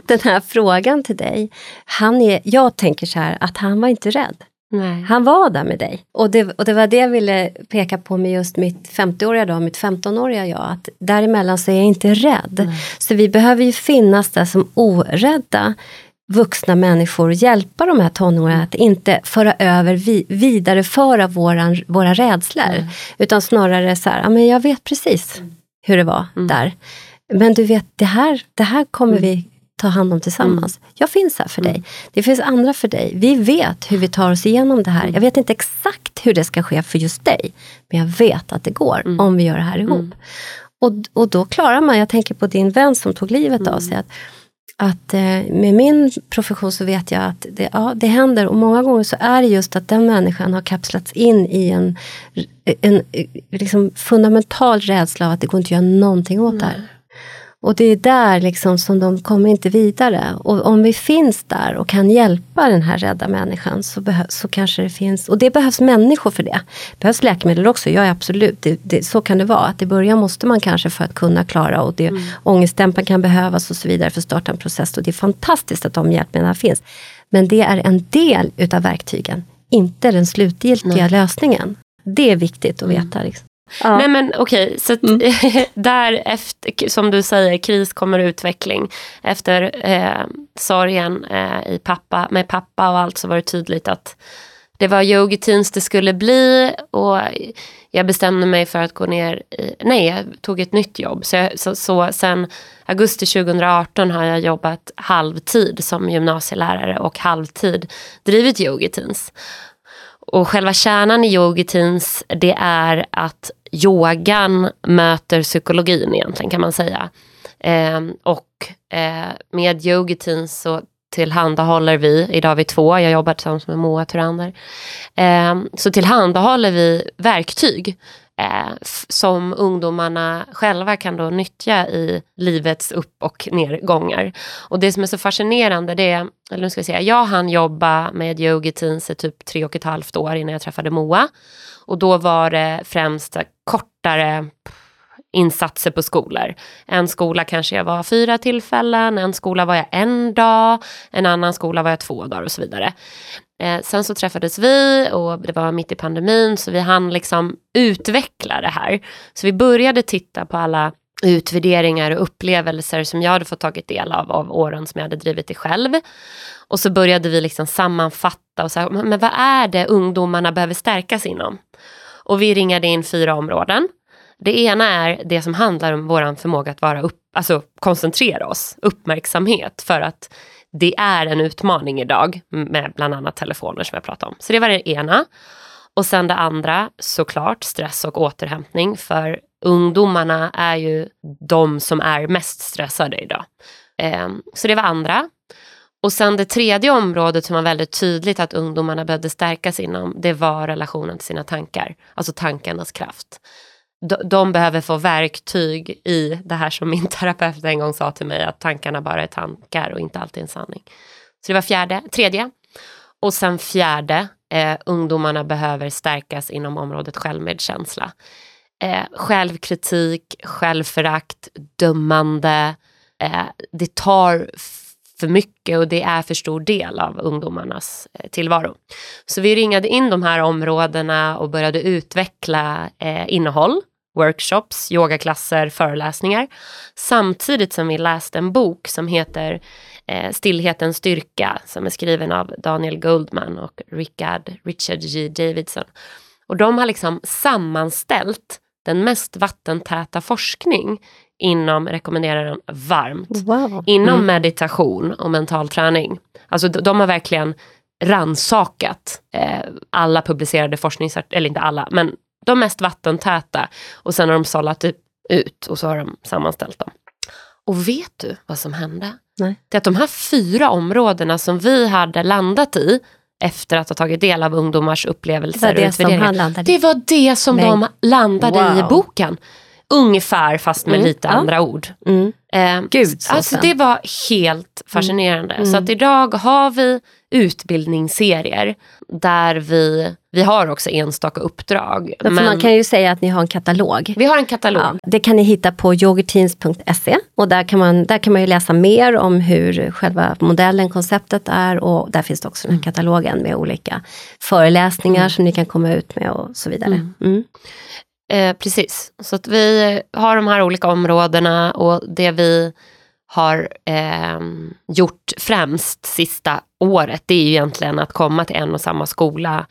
den här frågan till dig. Han är, jag tänker så här, att han var inte rädd. Nej. Han var där med dig. Och det, och det var det jag ville peka på med just mitt 50-åriga jag, mitt 15-åriga jag. Att däremellan så är jag inte rädd. Nej. Så vi behöver ju finnas där som orädda vuxna människor och hjälpa de här tonåringarna att inte föra över, vi, vidareföra våran, våra rädslor. Mm. Utan snarare så här, ja, men jag vet precis mm. hur det var mm. där. Men du vet, det här, det här kommer mm. vi ta hand om tillsammans. Mm. Jag finns här för dig. Mm. Det finns andra för dig. Vi vet hur vi tar oss igenom det här. Mm. Jag vet inte exakt hur det ska ske för just dig. Men jag vet att det går mm. om vi gör det här ihop. Mm. Och, och då klarar man, jag tänker på din vän som tog livet av sig. Att, att eh, med min profession så vet jag att det, ja, det händer och många gånger så är det just att den människan har kapslats in i en, en, en liksom fundamental rädsla av att det går inte att göra någonting åt det här. Och det är där liksom som de kommer inte vidare. Och om vi finns där och kan hjälpa den här rädda människan så, så kanske det finns, och det behövs människor för det. Det behövs läkemedel också, ja absolut, det, det, så kan det vara. Att i början måste man kanske för att kunna klara och det, mm. ångestdämpan kan behövas och så vidare för att starta en process. Och det är fantastiskt att de hjälpmedlen finns. Men det är en del utav verktygen, inte den slutgiltiga Nej. lösningen. Det är viktigt att mm. veta. Liksom. Ja. Nej men okej, okay, så mm. där efter, som du säger, kris kommer utveckling. Efter eh, sorgen eh, i pappa, med pappa och allt så var det tydligt att det var yogi teens det skulle bli och jag bestämde mig för att gå ner i, nej jag tog ett nytt jobb. Så, jag, så, så sen augusti 2018 har jag jobbat halvtid som gymnasielärare och halvtid drivit yogi teens. och själva kärnan i yogiteens det är att yogan möter psykologin egentligen kan man säga. Eh, och eh, med yogitin så tillhandahåller vi, idag är vi två, jag jobbar tillsammans med Moa Turander, eh, så tillhandahåller vi verktyg eh, som ungdomarna själva kan då nyttja i livets upp och nedgångar. Och det som är så fascinerande det är, eller nu ska vi säga, jag hann jobba med yogi teens i typ tre och ett halvt år innan jag träffade Moa. Och då var det främst kortare insatser på skolor. En skola kanske jag var fyra tillfällen, en skola var jag en dag, en annan skola var jag två dagar och så vidare. Eh, sen så träffades vi och det var mitt i pandemin så vi hann liksom utveckla det här. Så vi började titta på alla utvärderingar och upplevelser som jag hade fått tagit del av av åren som jag hade drivit det själv. Och så började vi liksom sammanfatta och säga, men vad är det ungdomarna behöver stärkas inom? Och vi ringade in fyra områden. Det ena är det som handlar om vår förmåga att vara upp, alltså koncentrera oss, uppmärksamhet för att det är en utmaning idag med bland annat telefoner som jag pratade om. Så det var det ena. Och sen det andra, såklart stress och återhämtning för ungdomarna är ju de som är mest stressade idag. Ehm, så det var andra. Och sen det tredje området som var väldigt tydligt att ungdomarna behövde stärkas inom, det var relationen till sina tankar, alltså tankarnas kraft de behöver få verktyg i det här som min terapeut en gång sa till mig, att tankarna bara är tankar och inte alltid en sanning. Så det var fjärde, tredje. Och sen fjärde, eh, ungdomarna behöver stärkas inom området självmedkänsla. Eh, självkritik, självförakt, dömande. Eh, det tar för mycket och det är för stor del av ungdomarnas eh, tillvaro. Så vi ringade in de här områdena och började utveckla eh, innehåll workshops, yogaklasser, föreläsningar. Samtidigt som vi läste en bok som heter eh, Stillhetens styrka som är skriven av Daniel Goldman och Richard, Richard J. Davidson. Och de har liksom sammanställt den mest vattentäta forskning inom, rekommenderar den varmt, wow. inom mm. meditation och mental träning. Alltså de, de har verkligen ransakat eh, alla publicerade forskningsartiklar, eller inte alla, men de mest vattentäta. Och sen har de sållat ut och så har de sammanställt dem. Och vet du vad som hände? Nej. Det är att de här fyra områdena som vi hade landat i efter att ha tagit del av ungdomars upplevelser det och utvärderingar. Det var det som Men, de landade wow. i boken. Ungefär fast med mm. lite ja. andra ord. Mm. Eh, Gud, alltså det var helt fascinerande. Mm. Så att idag har vi utbildningsserier där vi, vi har också enstaka uppdrag. Ja, men man kan ju säga att ni har en katalog. Vi har en katalog. Ja, det kan ni hitta på yogateens.se och där kan, man, där kan man ju läsa mer om hur själva modellen, konceptet är och där finns det också den här katalogen med olika föreläsningar mm. som ni kan komma ut med och så vidare. Eh, precis, så att vi har de här olika områdena och det vi har eh, gjort främst sista året det är ju egentligen att komma till en och samma skola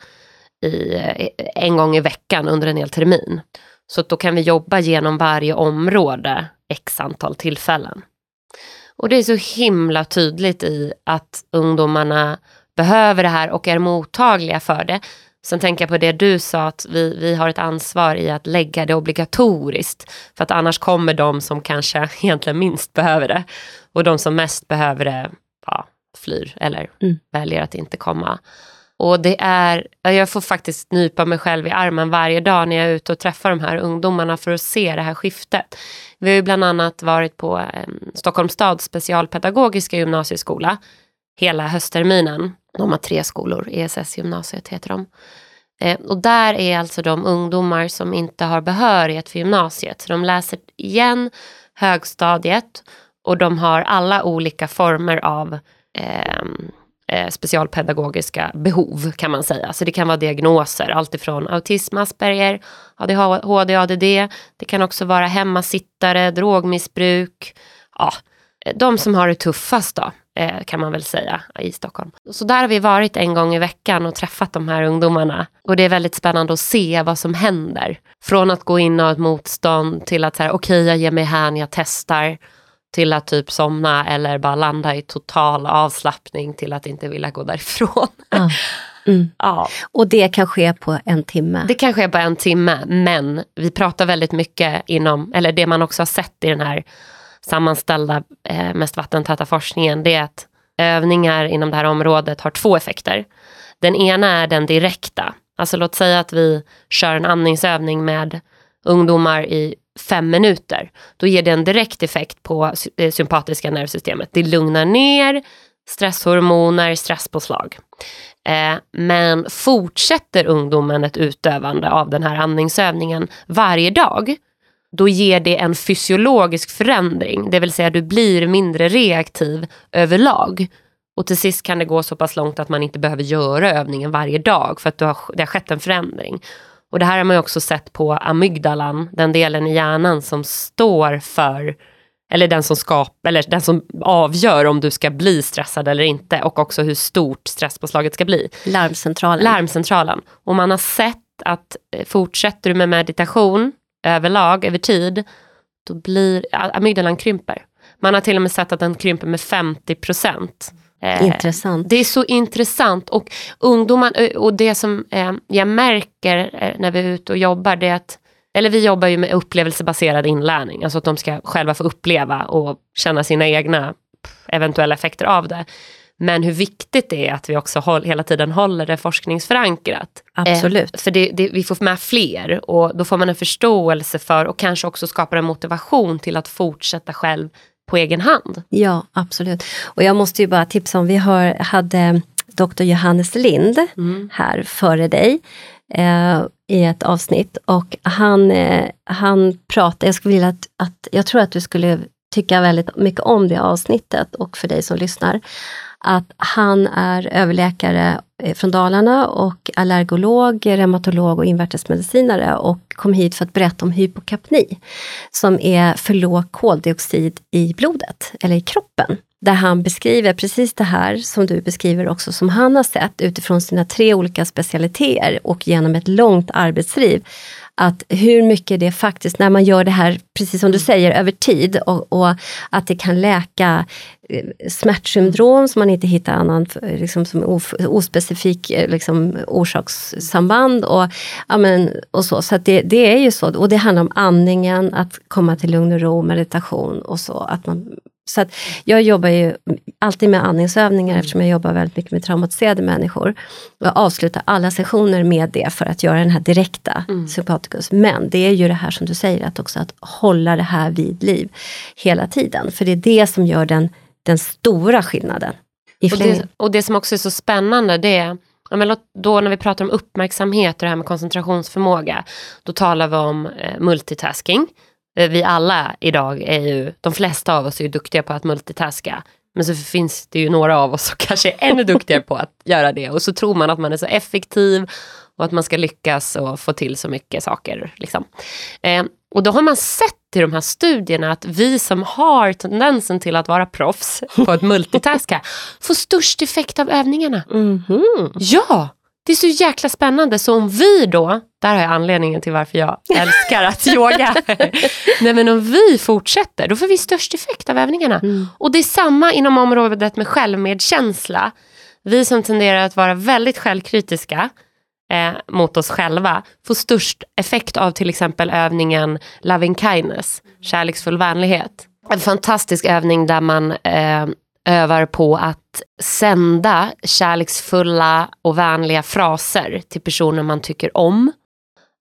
i, eh, en gång i veckan under en hel termin. Så då kan vi jobba genom varje område x antal tillfällen. Och det är så himla tydligt i att ungdomarna behöver det här och är mottagliga för det. Sen tänker jag på det du sa, att vi, vi har ett ansvar i att lägga det obligatoriskt. För att annars kommer de som kanske egentligen minst behöver det. Och de som mest behöver det ja, flyr eller mm. väljer att inte komma. Och det är, jag får faktiskt nypa mig själv i armen varje dag när jag är ute och träffar de här ungdomarna för att se det här skiftet. Vi har ju bland annat varit på eh, Stockholms stads specialpedagogiska gymnasieskola hela höstterminen. De har tre skolor, ESS-gymnasiet heter de. Eh, och där är alltså de ungdomar som inte har behörighet för gymnasiet. Så de läser igen högstadiet och de har alla olika former av ehm, eh, specialpedagogiska behov kan man säga. Så det kan vara diagnoser, alltifrån autism, Asperger, ADHD, ADD. Det kan också vara hemmasittare, drogmissbruk. Ja, de som har det tuffast då kan man väl säga, i Stockholm. Så där har vi varit en gång i veckan och träffat de här ungdomarna. Och det är väldigt spännande att se vad som händer. Från att gå in och ha ett motstånd till att säga okej okay, jag ger mig hän, jag testar. Till att typ somna eller bara landa i total avslappning till att inte vilja gå därifrån. Ja. Mm. Ja, Och det kan ske på en timme. det kanske är bara en timme, men vi pratar väldigt mycket inom, eller det man också har sett i den här sammanställda eh, mest vattentäta forskningen, det är att övningar inom det här området har två effekter. Den ena är den direkta, alltså låt säga att vi kör en andningsövning med ungdomar i fem minuter. Då ger det en direkt effekt på det eh, sympatiska nervsystemet. Det lugnar ner stresshormoner, stresspåslag. Eh, men fortsätter ungdomen ett utövande av den här andningsövningen varje dag, då ger det en fysiologisk förändring. Det vill säga du blir mindre reaktiv överlag. Och till sist kan det gå så pass långt att man inte behöver göra övningen varje dag för att du har, det har skett en förändring. Och det här har man ju också sett på amygdalan, den delen i hjärnan som står för eller den som, skap, eller den som avgör om du ska bli stressad eller inte och också hur stort stresspåslaget ska bli. Larmcentralen. Larmcentralen. Och man har sett att eh, fortsätter du med meditation överlag, över tid, då blir amygdalan krymper. Man har till och med sett att den krymper med 50 procent. Eh, Intressant. det är så intressant och ungdomar, eh, och det som eh, jag märker när vi är ute och jobbar, det är att eller vi jobbar ju med upplevelsebaserad inlärning, alltså att de ska själva få uppleva och känna sina egna eventuella effekter av det. Men hur viktigt det är att vi också håll, hela tiden håller det forskningsförankrat. Absolut. Eh, för det, det, vi får med fler och då får man en förståelse för och kanske också skapar en motivation till att fortsätta själv på egen hand. Ja, absolut. Och jag måste ju bara tipsa om, vi har, hade Dr. Johannes Lind här före dig eh, i ett avsnitt och han, eh, han pratade, jag skulle vilja att, att, jag tror att du skulle tycka väldigt mycket om det avsnittet och för dig som lyssnar, att han är överläkare eh, från Dalarna och allergolog, reumatolog och invärtesmedicinare och kom hit för att berätta om hypokapni, som är för låg koldioxid i blodet, eller i kroppen. Där han beskriver precis det här som du beskriver också, som han har sett utifrån sina tre olika specialiteter och genom ett långt arbetsliv. Att hur mycket det faktiskt, när man gör det här, precis som du säger, över tid och, och att det kan läka eh, smärtsyndrom som man inte hittar annan, eh, liksom, som of, ospecifik eh, liksom, orsakssamband och, ja, men, och så. Så att det, det är ju så. Och det handlar om andningen, att komma till lugn och ro, meditation och så. Att man, så att jag jobbar ju alltid med andningsövningar eftersom jag jobbar väldigt mycket med traumatiserade människor. Jag avslutar alla sessioner med det för att göra den här direkta sympaticus. Men det är ju det här som du säger, att också att hålla det här vid liv hela tiden. För det är det som gör den, den stora skillnaden. Och det, och det som också är så spännande det är, ja, men då när vi pratar om uppmärksamhet och det här med koncentrationsförmåga, då talar vi om eh, multitasking. Eh, Vi alla idag är ju, de flesta av oss är ju duktiga på att multitaska. Men så finns det ju några av oss som kanske är ännu duktigare på att göra det. Och så tror man att man är så effektiv och att man ska lyckas och få till så mycket saker. Liksom. Eh, och då har man sett i de här studierna att vi som har tendensen till att vara proffs på att multitaska får störst effekt av övningarna. Mhm. Ja, det är så jäkla spännande. Så om vi då, där har jag anledningen till varför jag älskar att yoga. Nej men om vi fortsätter, då får vi störst effekt av övningarna. Mm. Och det är samma inom området med självmedkänsla. Vi som tenderar att vara väldigt självkritiska eh, mot oss själva får störst effekt av till exempel övningen Loving Kindness, kärleksfull vänlighet. En fantastisk övning där man eh, övar på att sända kärleksfulla och vänliga fraser till personer man tycker om.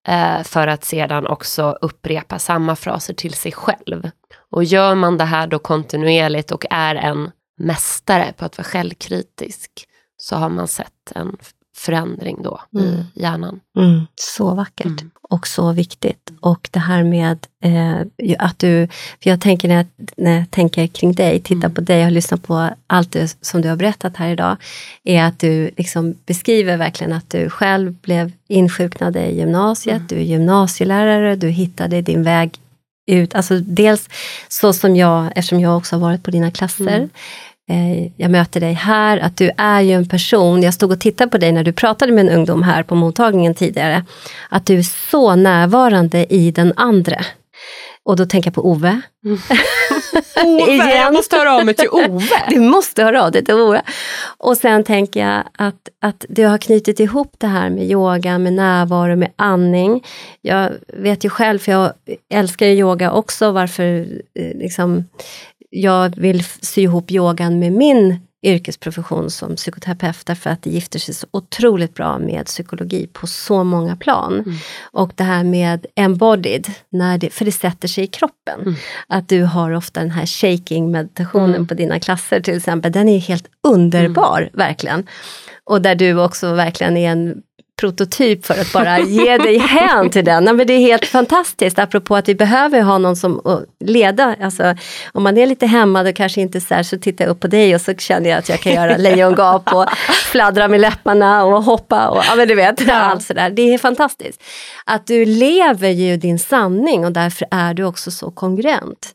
Eh, för att sedan också upprepa samma fraser till sig själv. Och gör man det här då kontinuerligt och är en mästare på att vara självkritisk så har man sett en förändring då Mm. i hjärnan. Mm. Så vackert Mm. Och så viktigt. Och det här med eh, att du, för jag tänker när jag, när jag tänker kring dig, tittar Mm. på dig, jag har lyssnat på allt det som du har berättat här idag, är att du liksom beskriver verkligen att du själv blev insjuknad i gymnasiet, Mm. du är gymnasielärare, du hittade din väg ut, alltså dels så som jag, eftersom jag också har varit på dina klasser, Mm. Eh, jag möter dig här, att du är ju en person, jag stod och tittade på dig när du pratade med en ungdom här på mottagningen tidigare, att du är så närvarande i den andra. Och då tänker jag på Ove. Ove, jag måste höra av mig till Ove. Du måste höra av dig till Ove. Och sen tänker jag att, att du har knutit ihop det här med yoga, med närvaro, med andning. Jag vet ju själv, för jag älskar yoga också, varför eh, liksom, jag vill sy ihop yogan med min yrkesprofession som psykoterapeut därför att det gifter sig så otroligt bra med psykologi på så många plan. Mm. Och det här med embodied, när det, för det sätter sig i kroppen. Mm. Att du har ofta den här shaking meditationen mm. på dina klasser till exempel, den är helt underbar, mm. verkligen. Och där du också verkligen är en prototyp för att bara ge dig hän till den. men det är helt fantastiskt, apropå att vi behöver ha någon som leda. Alltså, om man är lite hämmad och kanske inte så här, så tittar jag upp på dig och så känner jag att jag kan göra lejongap och fladdra med läpparna och hoppa och ja men du vet, ja. allt sådär. Det är fantastiskt. Att du lever ju din sanning och därför är du också så kongruent.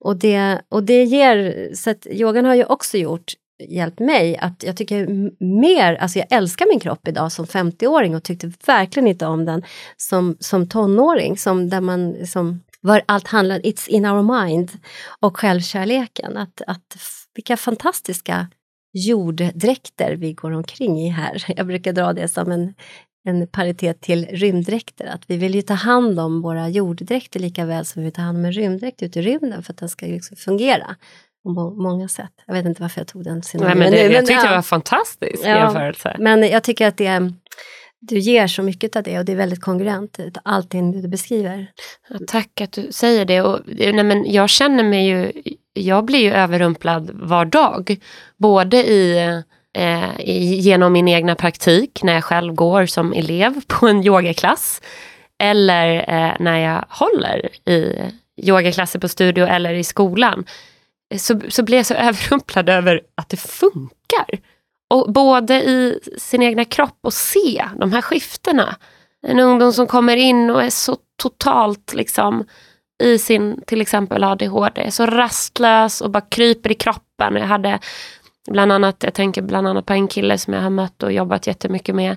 Och det, och det ger, så att yogan har ju också gjort hjälpt mig att jag tycker mer, alltså jag älskar min kropp idag som 50-åring och tyckte verkligen inte om den som, som tonåring, som där man som var allt handlar, it's in our mind och självkärleken. Att, att vilka fantastiska jorddräkter vi går omkring i här. Jag brukar dra det som en, en paritet till rymddräkter, att vi vill ju ta hand om våra jorddräkter lika väl som vi tar hand om en rymddräkt ute i rymden för att den ska liksom fungera på många sätt. Jag vet inte varför jag tog den Nej, men det, nu. Jag tyckte det var fantastisk ja, jämförelse. Men jag tycker att det, du ger så mycket av det och det är väldigt kongruent, allting du beskriver. Ja, tack att du säger det. Och, nej, men jag känner mig ju, jag blir ju överrumplad var dag. Både i, eh, i, genom min egna praktik, när jag själv går som elev på en yogaklass. Eller eh, när jag håller i yogaklasser på studio eller i skolan så, så blir jag så överrumplad över att det funkar. Och både i sin egna kropp och se de här skiftena. En ungdom som kommer in och är så totalt liksom i sin till exempel ADHD, så rastlös och bara kryper i kroppen. Jag hade bland annat, jag tänker bland annat på en kille som jag har mött och jobbat jättemycket med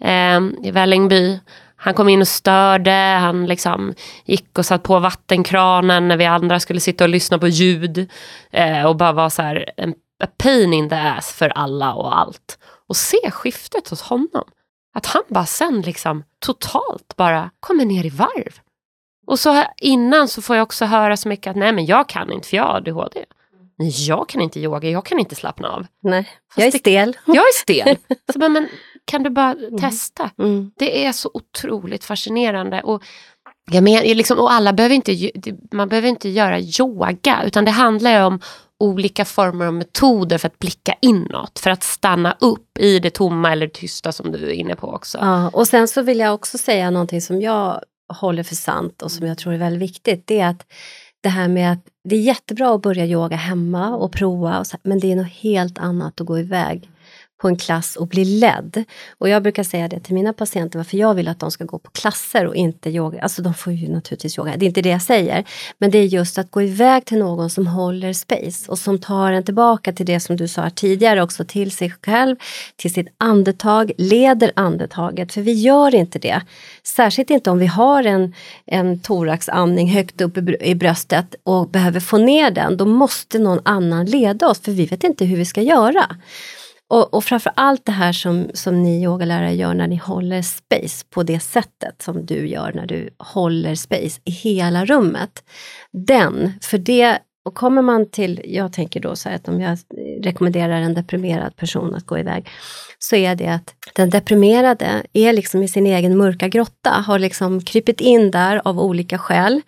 eh, i Vällingby. Han kom in och störde, han liksom gick och satt på vattenkranen när vi andra skulle sitta och lyssna på ljud. Eh, och bara var så här en a pain in the ass för alla och allt. Och se skiftet hos honom. Att han bara sen liksom totalt bara kommer ner i varv. Och så innan så får jag också höra så mycket att nej men jag kan inte för jag har ADHD. Nej, jag kan inte yoga, jag kan inte slappna av. Nej, jag är stel. Jag är stel. Så, men, men kan du bara mm. testa? Mm. Det är så otroligt fascinerande. Och, jag men, liksom, och alla behöver inte, man behöver inte göra yoga, utan det handlar om olika former och metoder för att blicka inåt, för att stanna upp i det tomma eller tysta som du är inne på också. Ja, och sen så vill jag också säga någonting som jag håller för sant och som jag tror är väldigt viktigt. Det är att det här med att det är jättebra att börja yoga hemma och prova, och så, men det är något helt annat att gå iväg på en klass och bli ledd. Och jag brukar säga det till mina patienter, varför jag vill att de ska gå på klasser och inte yoga. Alltså de får ju naturligtvis yoga, det är inte det jag säger. Men det är just att gå iväg till någon som håller space och som tar en tillbaka till det som du sa tidigare också, till sig själv, till sitt andetag, leder andetaget. För vi gör inte det. Särskilt inte om vi har en, en thoraxandning högt upp i, i bröstet och behöver få ner den. Då måste någon annan leda oss, för vi vet inte hur vi ska göra. Och, och framför allt det här som, som ni yogalärare gör när ni håller space på det sättet som du gör när du håller space i hela rummet. Den, för det, och kommer man till, jag tänker då så här att om jag rekommenderar en deprimerad person att gå iväg, så är det att den deprimerade är liksom i sin egen mörka grotta, har liksom krypit in där av olika skäl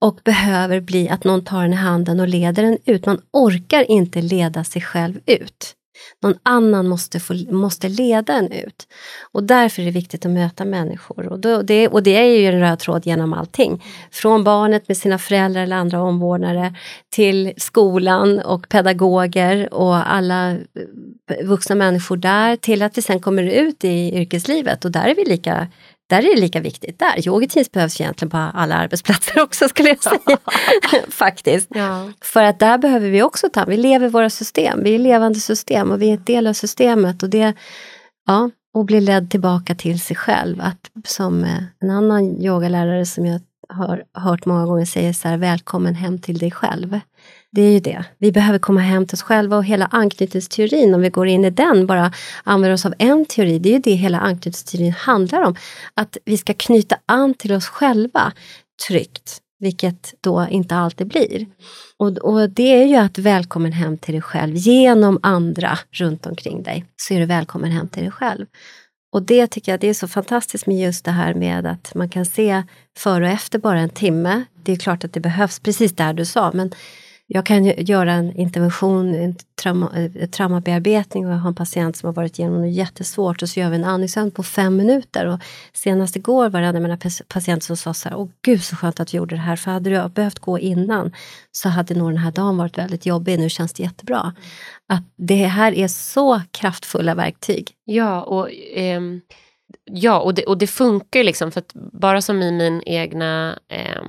och behöver bli att någon tar den i handen och leder den ut. Man orkar inte leda sig själv ut. Någon annan måste, få, måste leda en ut. Och därför är det viktigt att möta människor. Och, då, det, och det är ju en röd tråd genom allting. Från barnet med sina föräldrar eller andra omvårdnare till skolan och pedagoger och alla eh, vuxna människor där till att vi sen kommer ut i yrkeslivet och där är vi lika där är det lika viktigt. Där. Yogateams behövs egentligen på alla arbetsplatser också skulle jag säga. Faktiskt. Ja. För att där behöver vi också ta, vi lever våra system, vi är levande system och vi är ett del av systemet. Och det, ja, och bli ledd tillbaka till sig själv. Att som eh, en annan yogalärare som jag har hört många gånger säger så här, välkommen hem till dig själv. Det är ju det. Vi behöver komma hem till oss själva och hela anknytningsteorin, om vi går in i den, bara använder oss av en teori, det är ju det hela anknytningsteorin handlar om. Att vi ska knyta an till oss själva tryggt, vilket då inte alltid blir. Och, och det är ju att välkommen hem till dig själv genom andra runt omkring dig, så är du välkommen hem till dig själv. Och det tycker jag det är så fantastiskt med just det här med att man kan se före och efter bara en timme. Det är klart att det behövs, precis där du sa, men jag kan göra en intervention, en trauma, eh, traumabearbetning och jag har en patient som har varit igenom något jättesvårt och så gör vi en andningsövning på fem minuter. Och senast igår var det en av mina patienter som sa så här, åh gud så skönt att vi gjorde det här, för hade jag behövt gå innan så hade nog den här dagen varit väldigt jobbig, nu känns det jättebra. Att det här är så kraftfulla verktyg. Ja, och, eh, ja, och, det, och det funkar ju liksom, för att bara som i min egna eh,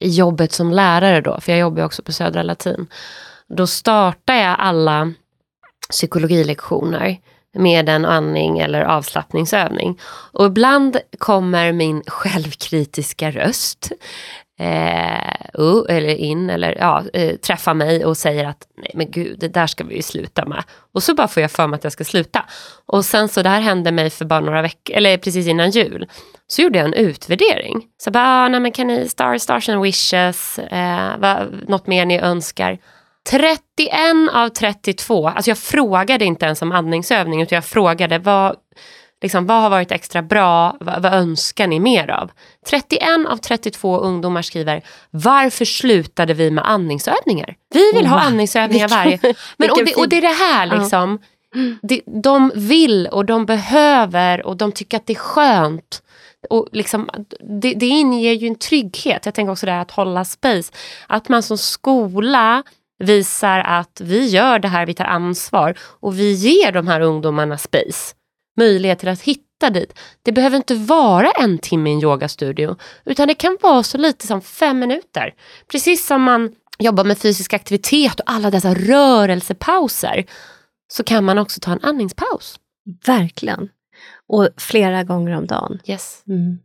i jobbet som lärare då, för jag jobbar också på Södra Latin. Då startar jag alla psykologilektioner med en andning eller avslappningsövning. Och ibland kommer min självkritiska röst eh, uh, eller in eller ja, eh, träffar mig och säger att nej men gud, det där ska vi ju sluta med. Och så bara får jag för mig att jag ska sluta. Och sen så det här hände mig för bara några veckor, eller precis innan jul. Så gjorde jag en utvärdering. Så bara, ah, nej men kan ni, star, stars and wishes, eh, vad, något mer ni önskar. 31 av 32, alltså jag frågade inte ens om andningsövning utan jag frågade vad, liksom, vad har varit extra bra, vad, vad, önskar ni mer av? 31 av 32 ungdomar skriver, varför slutade vi med andningsövningar? Vi vill ha andningsövningar varje... Men, och, det, och det är det här liksom, det, de vill och de behöver och de tycker att det är skönt. Och liksom, det, det inger ju en trygghet. Jag tänker också det här att hålla space. Att man som skola visar att vi gör det här, vi tar ansvar och vi ger de här ungdomarna space. Möjlighet till att hitta dit. Det behöver inte vara en timme i en yogastudio utan det kan vara så lite som fem minuter. Precis som man jobbar med fysisk aktivitet och alla dessa rörelsepauser så kan man också ta en andningspaus. Verkligen. Och flera gånger om dagen. Yes. Mm.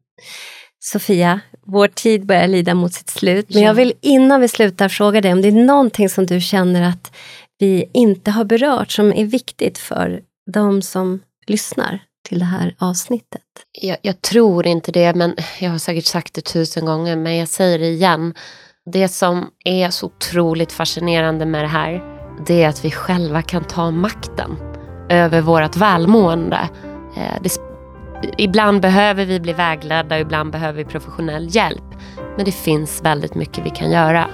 Sofia, vår tid börjar lida mot sitt slut. Men ja. jag vill innan vi slutar fråga dig om det är någonting som du känner att vi inte har berört som är viktigt för de som lyssnar till det här avsnittet? Jag, jag, tror inte det, men jag har säkert sagt det tusen gånger, men jag säger det igen. Det som är så otroligt fascinerande med det här, det är att vi själva kan ta makten över vårt välmående. Eh, det, ibland behöver vi bli vägledda och ibland behöver vi professionell hjälp. Men det finns väldigt mycket vi kan göra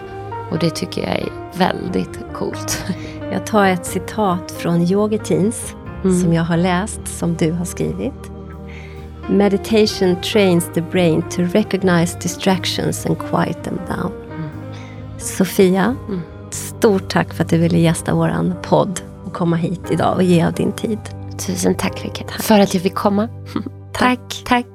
och det tycker jag är väldigt coolt. Jag tar ett citat från Yogi Teens mm. som jag har läst, som du har skrivit. Meditation trains the brain to recognize distractions and quiet them down. Mm. Sofia, mm. stort tack för att du ville gästa vår podd och komma hit idag och ge av din tid. Tusen tack Rickard, för att jag fick komma. tack. tack.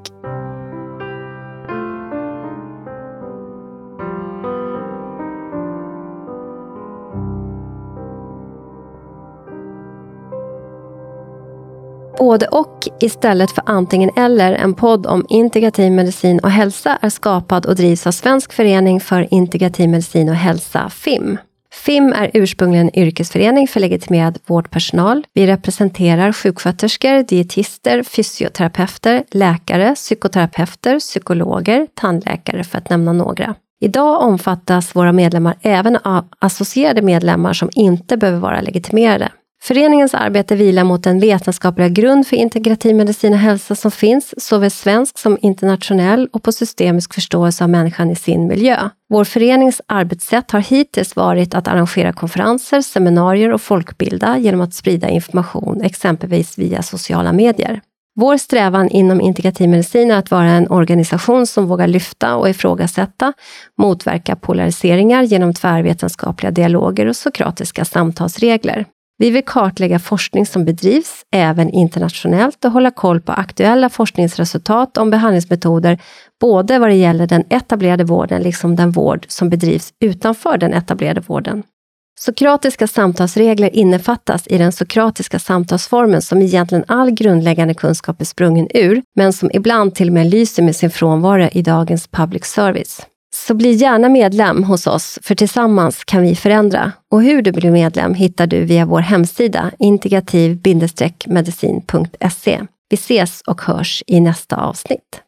Både och istället för antingen eller, en podd om integrativ medicin och hälsa är skapad och drivs av Svensk förening för integrativ medicin och hälsa, FIM. FIM är ursprungligen yrkesförening för legitimerad vårdpersonal. Vi representerar sjuksköterskor, dietister, fysioterapeuter, läkare, psykoterapeuter, psykologer, tandläkare för att nämna några. Idag omfattas våra medlemmar även av associerade medlemmar som inte behöver vara legitimerade. Föreningens arbete vilar mot den vetenskapliga grund för integrativ medicin och hälsa som finns, såväl svensk som internationell och på systemisk förståelse av människan i sin miljö. Vår förenings arbetssätt har hittills varit att arrangera konferenser, seminarier och folkbilda genom att sprida information, exempelvis via sociala medier. Vår strävan inom integrativ medicin är att vara en organisation som vågar lyfta och ifrågasätta, motverka polariseringar genom tvärvetenskapliga dialoger och sokratiska samtalsregler. Vi vill kartlägga forskning som bedrivs även internationellt och hålla koll på aktuella forskningsresultat om behandlingsmetoder, både vad det gäller den etablerade vården liksom den vård som bedrivs utanför den etablerade vården. Sokratiska samtalsregler innefattas i den sokratiska samtalsformen som egentligen all grundläggande kunskap är sprungen ur, men som ibland till och med lyser med sin frånvaro i dagens public service. Så bli gärna medlem hos oss, för tillsammans kan vi förändra. Och hur du blir medlem hittar du via vår hemsida integrativ-medicin.se. Vi ses och hörs i nästa avsnitt.